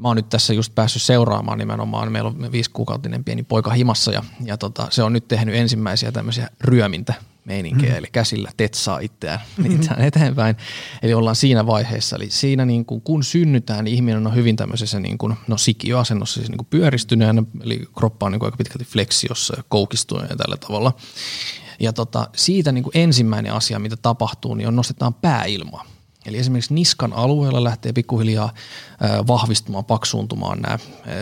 Mä oon nyt tässä just päässyt seuraamaan nimenomaan, meillä on viisi kuukautinen pieni poika himassa ja, ja tota, se on nyt tehnyt ensimmäisiä tämmöisiä ryömintä meininkejä, mm. eli käsillä tetsaa itseään, itseään eteenpäin. Eli ollaan siinä vaiheessa, eli siinä niin kuin, kun synnytään, niin ihminen on hyvin tämmöisessä niin kuin, no sikioasennossa, siis niin kuin pyöristyneenä, eli kroppa on niin kuin aika pitkälti fleksiossa ja koukistuneen ja tällä tavalla. Ja tota, siitä niin kuin ensimmäinen asia, mitä tapahtuu, niin on nostetaan pääilmaa. Eli esimerkiksi niskan alueella lähtee pikkuhiljaa vahvistumaan, paksuuntumaan nämä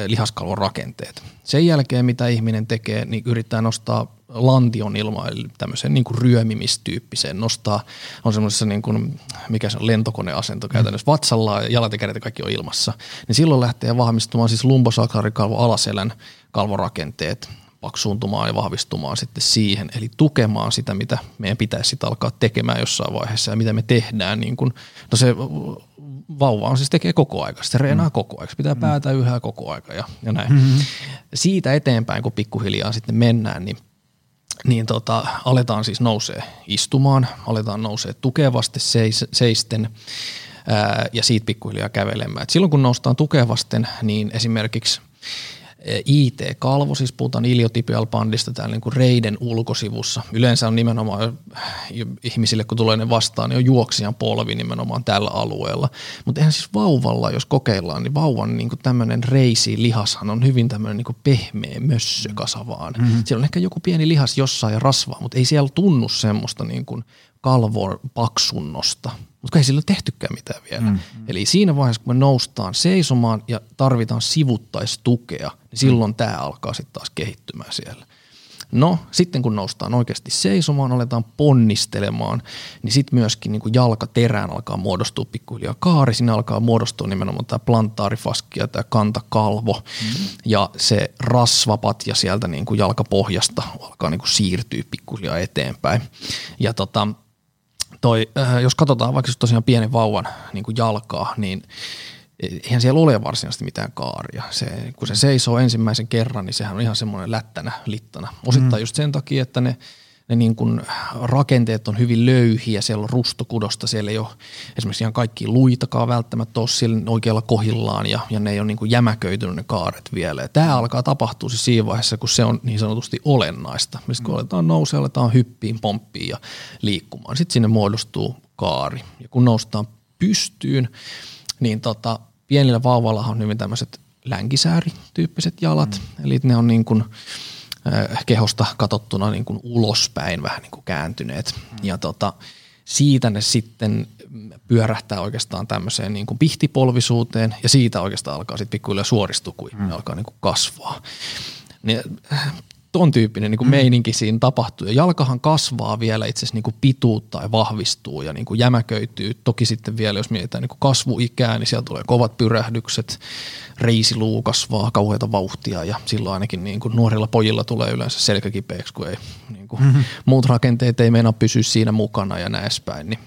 lihaskalvon rakenteet. Sen jälkeen, mitä ihminen tekee, niin yrittää nostaa lantion ilma, eli tämmöisen niin kuin ryömimistyyppiseen nostaa, on semmoisessa niin kuin, mikä se on, lentokoneasento käytännössä vatsalla ja jalat ja kädet kaikki on ilmassa, niin silloin lähtee vahvistumaan siis lumbosakrarikalvo alaselän kalvorakenteet, paksuuntumaan ja vahvistumaan sitten siihen, eli tukemaan sitä, mitä meidän pitäisi sitten alkaa tekemään jossain vaiheessa ja mitä me tehdään. Niin kun, no se vauva on siis tekee koko aika, se reenaa mm. koko aika, se pitää mm. päätä yhä koko aika ja, ja näin. Mm-hmm. Siitä eteenpäin, kun pikkuhiljaa sitten mennään, niin niin tota, aletaan siis nousee istumaan, aletaan nousee tukevasti seis, seisten ää, ja siitä pikkuhiljaa kävelemään. Et silloin kun noustaan tukevasten, niin esimerkiksi – IT-kalvo, siis puhutaan iliotibial bandista täällä niin kuin reiden ulkosivussa. Yleensä on nimenomaan ihmisille, kun tulee ne vastaan, niin on juoksijan polvi nimenomaan tällä alueella. Mutta eihän siis vauvalla, jos kokeillaan, niin vauvan niin tämmöinen reisi lihashan on hyvin tämmöinen niin pehmeä mössö kasavaan. Mm-hmm. Siellä on ehkä joku pieni lihas jossain ja rasvaa, mutta ei siellä tunnu semmoista niin kuin kalvon paksunnosta, mutta ei sillä ole tehtykään mitään vielä. Mm. Eli siinä vaiheessa, kun me noustaan seisomaan ja tarvitaan sivuttaistukea, niin silloin mm. tämä alkaa sitten taas kehittymään siellä. No, sitten kun noustaan oikeasti seisomaan, aletaan ponnistelemaan, niin sitten myöskin niin kuin jalkaterään alkaa muodostua pikkuhiljaa kaari. Siinä alkaa muodostua nimenomaan tämä plantaarifaski ja tämä kantakalvo. Mm. Ja se rasvapat ja sieltä niin kuin jalkapohjasta alkaa niin kuin siirtyä pikkuhiljaa eteenpäin. Ja tota, toi, äh, jos katsotaan vaikka tosiaan pienen vauvan niin kuin jalkaa, niin eihän siellä ole varsinaisesti mitään kaaria. Se, kun se seisoo ensimmäisen kerran, niin sehän on ihan semmoinen lättänä, littana. Osittain mm. just sen takia, että ne – ne niin kuin rakenteet on hyvin löyhiä, siellä on rustokudosta, siellä ei ole esimerkiksi ihan kaikki luitakaan välttämättä ole siellä oikealla kohillaan ja, ja ne ei ole niin kuin jämäköitynyt ne kaaret vielä. Ja tämä alkaa tapahtua siis siinä vaiheessa, kun se on niin sanotusti olennaista. Mistä kun aletaan nousee, aletaan hyppiin, pomppiin ja liikkumaan. Sitten sinne muodostuu kaari. Ja kun noustaan pystyyn, niin tota, pienillä vauvallahan on hyvin tämmöiset länkisäärityyppiset jalat. Mm. Eli ne on niin kuin – kehosta katsottuna niin kuin ulospäin vähän niin kuin kääntyneet. Mm. Ja tota, siitä ne sitten pyörähtää oikeastaan tämmöiseen niin kuin pihtipolvisuuteen ja siitä oikeastaan alkaa sitten pikkuhiljaa suoristua, kun mm. alkaa niin kuin kasvaa. Niin, ton tyyppinen niin kuin mm. meininki siinä tapahtuu. Ja jalkahan kasvaa vielä itse asiassa niin kuin pituutta ja vahvistuu ja niin kuin jämäköityy. Toki sitten vielä, jos mietitään niin kuin kasvuikää, niin siellä tulee kovat pyrähdykset, reisiluu kasvaa kauheita vauhtia ja silloin ainakin niin kuin nuorilla pojilla tulee yleensä selkäkipeäksi, kun ei, niin kuin mm-hmm. muut rakenteet ei meinaa pysyä siinä mukana ja näin edespäin. Niin,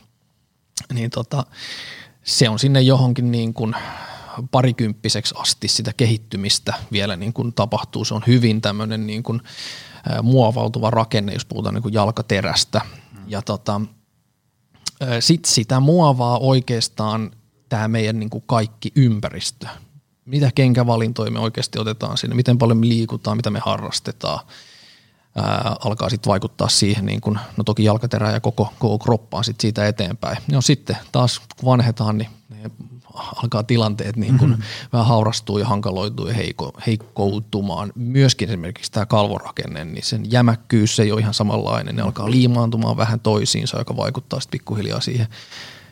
niin tota, se on sinne johonkin niin kuin parikymppiseksi asti sitä kehittymistä vielä niin kuin tapahtuu. Se on hyvin tämmöinen niin kuin muovautuva rakenne, jos puhutaan niin kuin jalkaterästä. Ja tota, sitten sitä muovaa oikeastaan tämä meidän niin kuin kaikki ympäristö. Mitä kenkävalintoja me oikeasti otetaan sinne, miten paljon me liikutaan, mitä me harrastetaan. Ää, alkaa sitten vaikuttaa siihen, niin kun, no toki jalkaterää ja koko, koko kroppaan sit siitä eteenpäin. No sitten taas kun vanhetaan, niin alkaa tilanteet niin kuin mm-hmm. vähän haurastuu ja hankaloituu ja heiko, heikkoutumaan. Myöskin esimerkiksi tämä kalvorakenne, niin sen jämäkkyys ei ole ihan samanlainen. Ne alkaa liimaantumaan vähän toisiinsa, joka vaikuttaa sitten pikkuhiljaa siihen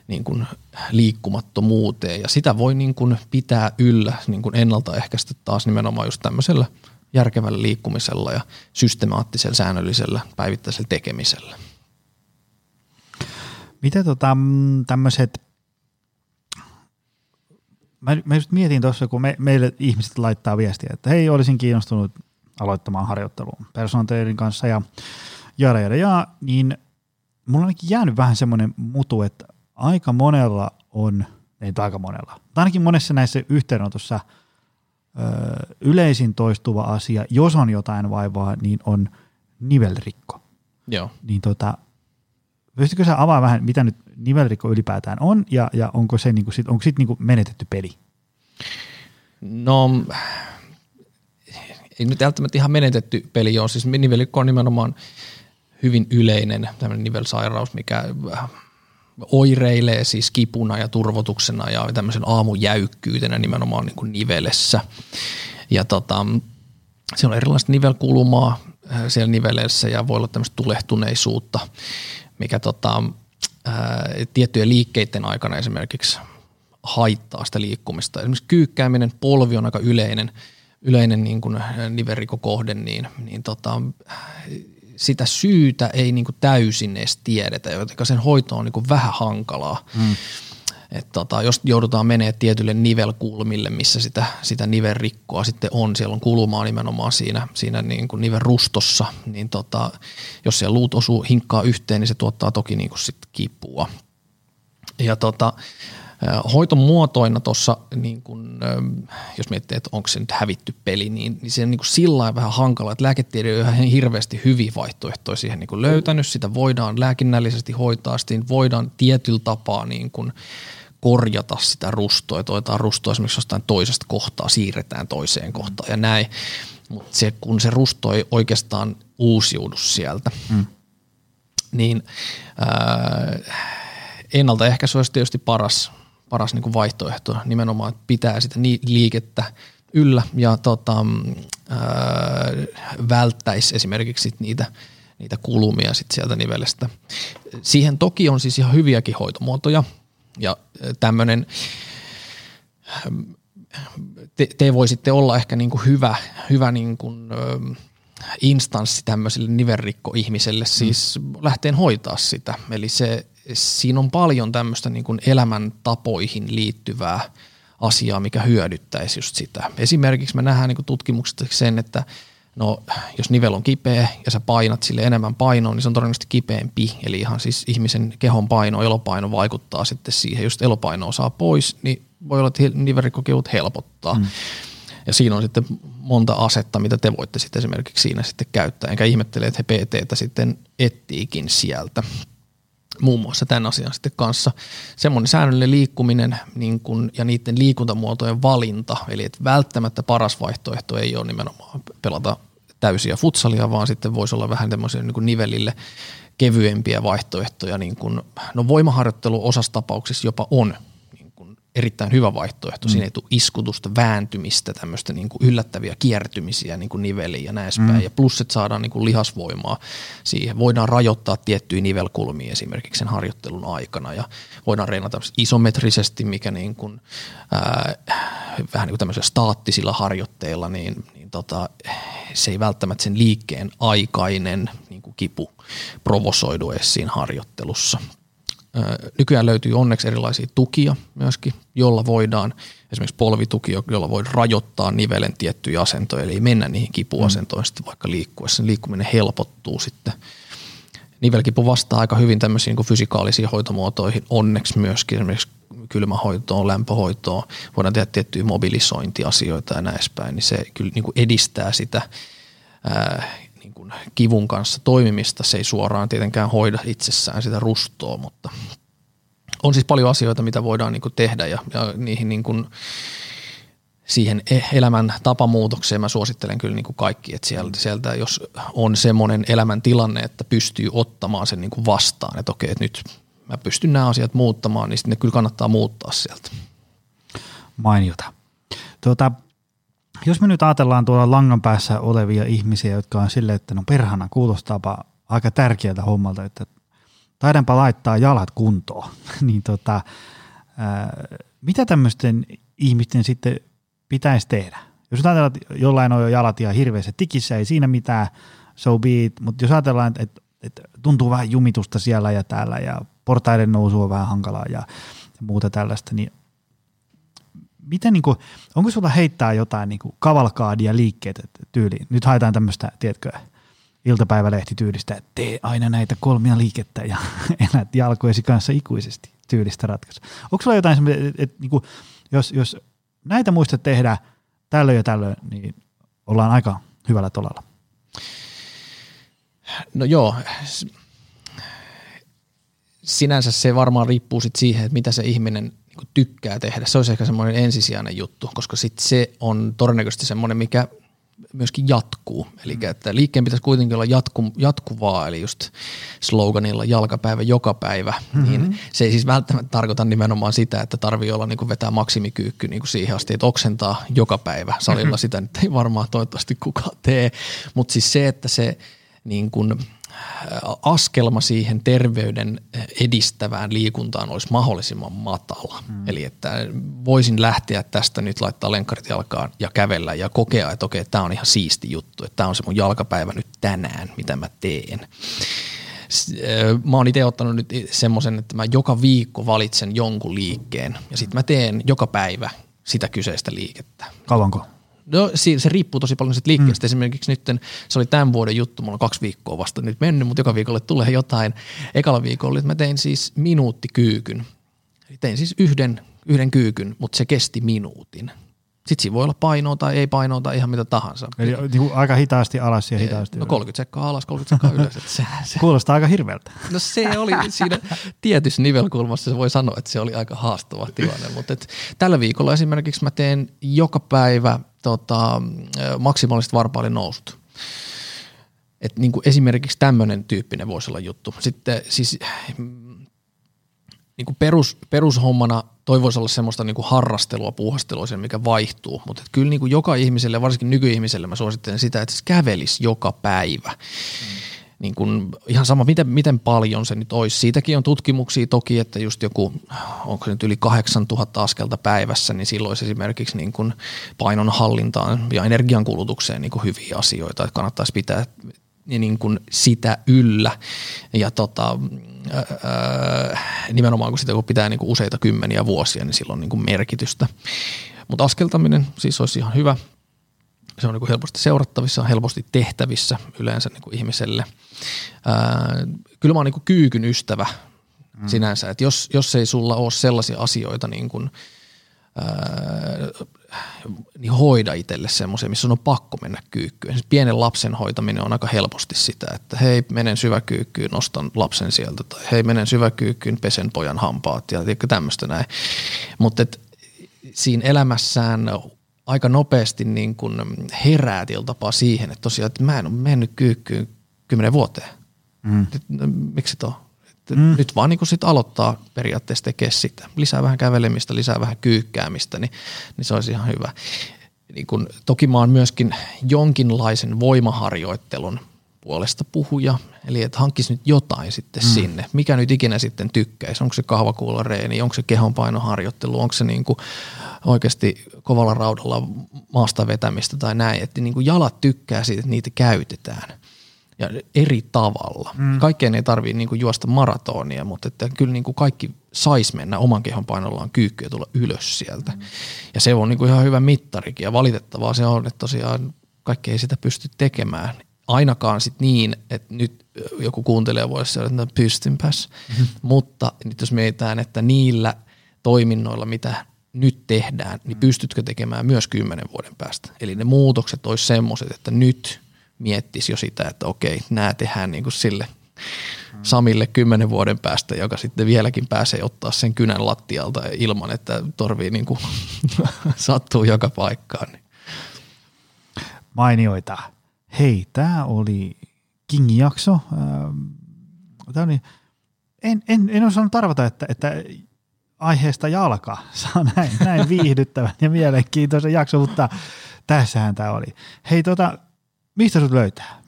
niin kuin liikkumattomuuteen. Ja sitä voi niin kuin pitää yllä niin kuin ennaltaehkäistä taas nimenomaan just tämmöisellä järkevällä liikkumisella ja systemaattisella, säännöllisellä, päivittäisellä tekemisellä. Mitä tota, mm, tämmöiset mä, mä just mietin tuossa, kun me, meille ihmiset laittaa viestiä, että hei, olisin kiinnostunut aloittamaan harjoittelua personal kanssa ja, jada jada jaa, niin mulla on ainakin jäänyt vähän semmoinen mutu, että aika monella on, ei aika monella, mutta ainakin monessa näissä yhteydenotossa ö, yleisin toistuva asia, jos on jotain vaivaa, niin on nivelrikko. Joo. Niin tota, pystytkö sä avaa vähän, mitä nyt nivelrikko ylipäätään on, ja, ja onko se niinku sit, onko sit niinku menetetty peli? No, ei nyt välttämättä ihan menetetty peli ole. Siis nivelrikko on nimenomaan hyvin yleinen tämmöinen nivelsairaus, mikä oireilee siis kipuna ja turvotuksena ja tämmöisen aamujäykkyytenä nimenomaan niin kuin nivelessä. Ja tota, siellä on erilaista nivelkulumaa äh, siellä nivelessä ja voi olla tämmöistä tulehtuneisuutta, mikä tota, ää, tiettyjen liikkeiden aikana esimerkiksi haittaa sitä liikkumista. Esimerkiksi kyykkääminen, polvi on aika yleinen, yleinen niin kuin nivelrikokohde, niin, niin tota, sitä syytä ei niin kuin täysin edes tiedetä, joten sen hoito on niin kuin vähän hankalaa. Mm. Et tota, jos joudutaan menemään tietylle nivelkulmille, missä sitä, sitä nivelrikkoa sitten on, siellä on kulmaa nimenomaan siinä, siinä niin kuin nivelrustossa, niin tota, jos siellä luut osuu hinkkaa yhteen, niin se tuottaa toki niin kuin sit kipua. Ja tota, hoitomuotoina tuossa, niin kun, jos miettii, että onko se nyt hävitty peli, niin, niin se on niin sillä vähän hankala, että lääketiede on ihan hirveästi hyviä vaihtoehtoja siihen niin löytänyt. Sitä voidaan lääkinnällisesti hoitaa, sitten voidaan tietyllä tapaa niin kun korjata sitä rustoa, että otetaan rustoa esimerkiksi jostain toisesta kohtaa, siirretään toiseen kohtaan ja näin. Mutta se, kun se rusto ei oikeastaan uusiudu sieltä, mm. niin ää, ennaltaehkäisy olisi tietysti paras – paras niin kuin vaihtoehto nimenomaan, että pitää sitä liikettä yllä ja tota, ää, välttäisi esimerkiksi sit niitä, niitä kulumia sit sieltä nivelestä. Siihen toki on siis ihan hyviäkin hoitomuotoja ja tämmöinen te, te voisitte olla ehkä niin kuin hyvä, hyvä niin kuin, instanssi tämmöiselle niverrikko-ihmiselle, siis mm. lähteen hoitaa sitä. Eli se siinä on paljon tämmöistä niin kuin elämäntapoihin liittyvää asiaa, mikä hyödyttäisi just sitä. Esimerkiksi me nähdään niin tutkimuksesta sen, että no, jos nivel on kipeä ja sä painat sille enemmän painoa, niin se on todennäköisesti kipeämpi. Eli ihan siis ihmisen kehon paino, elopaino vaikuttaa sitten siihen. Jos elopainoa saa pois, niin voi olla, että nivelrikkokivut helpottaa. Mm. Ja siinä on sitten monta asetta, mitä te voitte sitten esimerkiksi siinä sitten käyttää. Enkä ihmettele, että he PTtä sitten ettiikin sieltä muun muassa tämän asian sitten kanssa. Semmoinen säännöllinen liikkuminen niin kun, ja niiden liikuntamuotojen valinta, eli että välttämättä paras vaihtoehto ei ole nimenomaan pelata täysiä futsalia, vaan sitten voisi olla vähän tämmöisiä niin nivelille kevyempiä vaihtoehtoja, niin kun, no voimaharjoittelu osassa tapauksissa jopa on erittäin hyvä vaihtoehto. Mm. Siinä ei tule iskutusta, vääntymistä, tämmöistä niin kuin yllättäviä kiertymisiä niin kuin niveliin ja näin mm. Ja plus, että saadaan niin kuin lihasvoimaa siihen. Voidaan rajoittaa tiettyjä nivelkulmia esimerkiksi sen harjoittelun aikana ja voidaan reenata isometrisesti, mikä niin kuin, ää, vähän niin kuin tämmöisillä staattisilla harjoitteilla, niin, niin tota, se ei välttämättä sen liikkeen aikainen niin kuin kipu provosoidu edes siinä harjoittelussa. Nykyään löytyy onneksi erilaisia tukia myöskin, jolla voidaan, esimerkiksi polvituki, jolla voi rajoittaa nivelen tiettyjä asentoja, eli ei mennä niihin kipuasentoihin sitten vaikka liikkuessa. Liikkuminen helpottuu sitten. Nivelkipu vastaa aika hyvin tämmöisiin niin kuin fysikaalisiin hoitomuotoihin, onneksi myöskin esimerkiksi kylmähoitoon, lämpöhoitoon, voidaan tehdä tiettyjä mobilisointiasioita ja näin päin, niin se kyllä niin kuin edistää sitä ää, kivun kanssa toimimista. Se ei suoraan tietenkään hoida itsessään sitä rustoa, mutta on siis paljon asioita, mitä voidaan niin kuin tehdä ja, ja niihin niin kuin, siihen e-, elämän tapamuutokseen mä suosittelen kyllä niin kuin kaikki, että sieltä, sieltä jos on semmoinen elämäntilanne, että pystyy ottamaan sen niin kuin vastaan, että okei, että nyt mä pystyn nämä asiat muuttamaan, niin sitten ne kyllä kannattaa muuttaa sieltä. Mainiota. Tuota, jos me nyt ajatellaan tuolla langan päässä olevia ihmisiä, jotka on silleen, että no perhana kuulostaapa aika tärkeältä hommalta, että taidanpa laittaa jalat kuntoon, niin tota, ää, mitä tämmöisten ihmisten sitten pitäisi tehdä? Jos ajatellaan, että jollain on jo jalat ihan hirveässä tikissä, ei siinä mitään, so be it, mutta jos ajatellaan, että, että, tuntuu vähän jumitusta siellä ja täällä ja portaiden nousu on vähän hankalaa ja muuta tällaista, niin miten, niin kuin, onko sulla heittää jotain niin kuin kavalkaadia liikkeet tyyliin? Nyt haetaan tämmöistä, tiedätkö, iltapäivälehti tyylistä, että tee aina näitä kolmia liikettä ja elät jalkojesi kanssa ikuisesti tyylistä ratkaisua. Onko sulla jotain semmoista, että, että, että jos, jos näitä muistat tehdä tällöin ja tällöin, niin ollaan aika hyvällä tolalla? No joo, sinänsä se varmaan riippuu sit siihen, että mitä se ihminen niin tykkää tehdä. Se olisi ehkä semmoinen ensisijainen juttu, koska sit se on todennäköisesti semmoinen, mikä myöskin jatkuu. Eli että liikkeen pitäisi kuitenkin olla jatku, jatkuvaa, eli just sloganilla jalkapäivä joka päivä, mm-hmm. niin se ei siis välttämättä tarkoita nimenomaan sitä, että tarvii olla niin kuin vetää maksimikyykky niin kuin siihen asti, että oksentaa joka päivä. Salilla mm-hmm. sitä nyt ei varmaan toivottavasti kukaan tee, mutta siis se, että se niin kuin – askelma siihen terveyden edistävään liikuntaan olisi mahdollisimman matala. Hmm. Eli että voisin lähteä tästä nyt laittaa lenkkarit jalkaan ja kävellä ja kokea, että okei, tämä on ihan siisti juttu, että tämä on se mun jalkapäivä nyt tänään, mitä mä teen. Mä oon itse ottanut nyt semmoisen, että mä joka viikko valitsen jonkun liikkeen ja sitten mä teen joka päivä sitä kyseistä liikettä. Kauanko? No se, riippuu tosi paljon siitä liikkeestä. Mm. Esimerkiksi nyt se oli tämän vuoden juttu, mulla on kaksi viikkoa vasta nyt mennyt, mutta joka viikolle tulee jotain. Ekalla viikolla että mä tein siis minuuttikyykyn. Eli tein siis yhden, yhden kyykyn, mutta se kesti minuutin. Sitten siinä voi olla painoa tai ei painoa tai ihan mitä tahansa. Eli niin aika hitaasti alas ja hitaasti No 30 sekkaa alas, 30 sekkaa ylös. Se, se. Kuulostaa aika hirveältä. No se oli siinä tietyssä nivelkulmassa, se voi sanoa, että se oli aika haastava tilanne. Mutta et, tällä viikolla esimerkiksi mä teen joka päivä tota, maksimaaliset varpaalinousut. Et niin kuin esimerkiksi tämmöinen tyyppinen voisi olla juttu. Sitten siis niin kuin perus, perushommana toi voisi olla semmoista niin kuin harrastelua, puuhastelua, mikä vaihtuu, mutta kyllä niin kuin joka ihmiselle, varsinkin nykyihmiselle mä suosittelen sitä, että se kävelisi joka päivä. Mm. Niin kuin, ihan sama, miten, miten paljon se nyt olisi. Siitäkin on tutkimuksia toki, että just joku, onko se nyt yli 8000 askelta päivässä, niin silloin olisi esimerkiksi niin kuin painon hallintaan ja energiankulutukseen niin kuin hyviä asioita, että kannattaisi pitää niin kuin sitä yllä. Ja tota, ää, nimenomaan kun sitä kun pitää niin kuin useita kymmeniä vuosia, niin silloin on niin kuin merkitystä. Mutta askeltaminen siis olisi ihan hyvä. Se on niin kuin helposti seurattavissa, helposti tehtävissä yleensä niin kuin ihmiselle. Ää, kyllä mä oon niin kuin kyykyn ystävä mm. sinänsä, että jos, jos ei sulla ole sellaisia asioita niin kuin, ää, niin hoida itselle semmoisia, missä on pakko mennä kyykkyyn. Siis pienen lapsen hoitaminen on aika helposti sitä, että hei, menen syväkyykkyyn, nostan lapsen sieltä, tai hei, menen syväkyykkyyn, pesen pojan hampaat ja tämmöistä näin. Mutta siinä elämässään aika nopeasti niin kun herää tapaa siihen, että tosiaan, että mä en ole mennyt kyykkyyn kymmenen vuoteen. Mm. No, miksi tuo? Mm. Nyt vaan niin sit aloittaa periaatteessa tekemään sitä. Lisää vähän kävelemistä, lisää vähän kyykkäämistä, niin, niin se olisi ihan hyvä. Niin kun, toki mä oon myöskin jonkinlaisen voimaharjoittelun puolesta puhuja, eli että hankkisi nyt jotain sitten mm. sinne. Mikä nyt ikinä sitten tykkäisi, onko se kahvakuulareeni, onko se kehonpainoharjoittelu, onko se niin kuin oikeasti kovalla raudalla maasta vetämistä tai näin, että niin kuin jalat tykkää siitä, että niitä käytetään ja eri tavalla. Mm. Kaikkeen ei tarvitse niin juosta maratonia, mutta että kyllä niin kuin kaikki sais mennä oman kehon painollaan kyykkyä tulla ylös sieltä. Mm. Ja se on niin kuin ihan hyvä mittarikin ja valitettavaa se on, että tosiaan kaikki ei sitä pysty tekemään. Ainakaan sit niin, että nyt joku kuuntelija voisi sanoa, että no, pystynpäs. Mm-hmm. Mutta nyt jos mietitään, että niillä toiminnoilla, mitä nyt tehdään, niin mm. pystytkö tekemään myös kymmenen vuoden päästä. Eli ne muutokset olisi semmoiset, että nyt miettisi jo sitä, että okei, nämä tehdään niin kuin sille Samille kymmenen vuoden päästä, joka sitten vieläkin pääsee ottaa sen kynän lattialta ilman, että torvii niin kuin sattuu joka paikkaan. Mainioita. Hei, tämä oli Kingin jakso. Tämä oli, en, en, en osannut arvata, että, että aiheesta jalka saa näin, näin viihdyttävän ja mielenkiintoisen jakso, mutta tässähän tämä oli. Hei, tota, mistä sut löytää?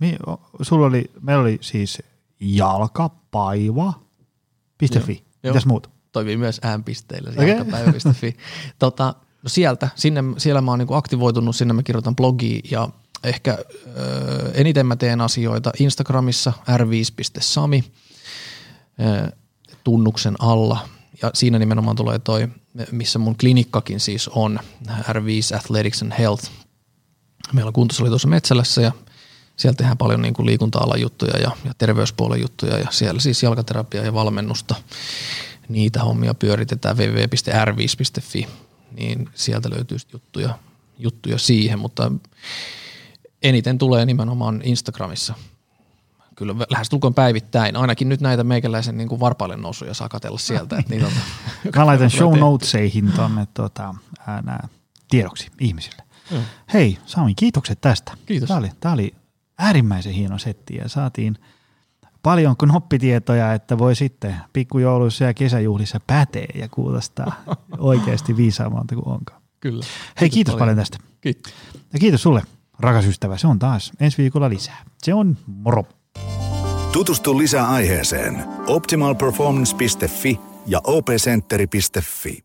Sulla oli, meillä oli siis jalkapaiva.fi. Mitäs muuta? Toimii myös äänpisteillä, okay. jalkapäivä.fi. tota, no sieltä, sinne, siellä mä oon niinku aktivoitunut, sinne mä kirjoitan blogia ja ehkä ö, eniten mä teen asioita Instagramissa r5.sami tunnuksen alla ja siinä nimenomaan tulee toi, missä mun klinikkakin siis on, R5 Athletics and Health. Meillä on kuntosali tuossa Metsälässä ja siellä tehdään paljon niin kuin liikunta-alan juttuja ja, ja terveyspuolen juttuja ja siellä siis jalkaterapia ja valmennusta. Niitä hommia pyöritetään www.r5.fi, niin sieltä löytyy juttuja, juttuja siihen, mutta eniten tulee nimenomaan Instagramissa. Kyllä lähes tulkoon päivittäin. Ainakin nyt näitä meikäläisen niin kuin varpaille nousuja saa katella sieltä. Että niitä on, Mä laitan show notesihin tuonne tota, nämä tiedoksi ihmisille. Mm. Hei Sami, kiitokset tästä. Kiitos. Tämä oli, tämä oli äärimmäisen hieno setti ja saatiin paljon knoppitietoja, että voi sitten pikkujouluissa ja kesäjuhlissa pätee ja kuulostaa oikeasti viisaammalta kuin onkaan. Kyllä. Hei, kiitos, kiitos paljon. paljon tästä. Kiitos. Ja kiitos sulle, rakas ystävä. Se on taas ensi viikolla lisää. Se on moro. Tutustu lisää aiheeseen optimalperformance.fi ja opcenteri.fi.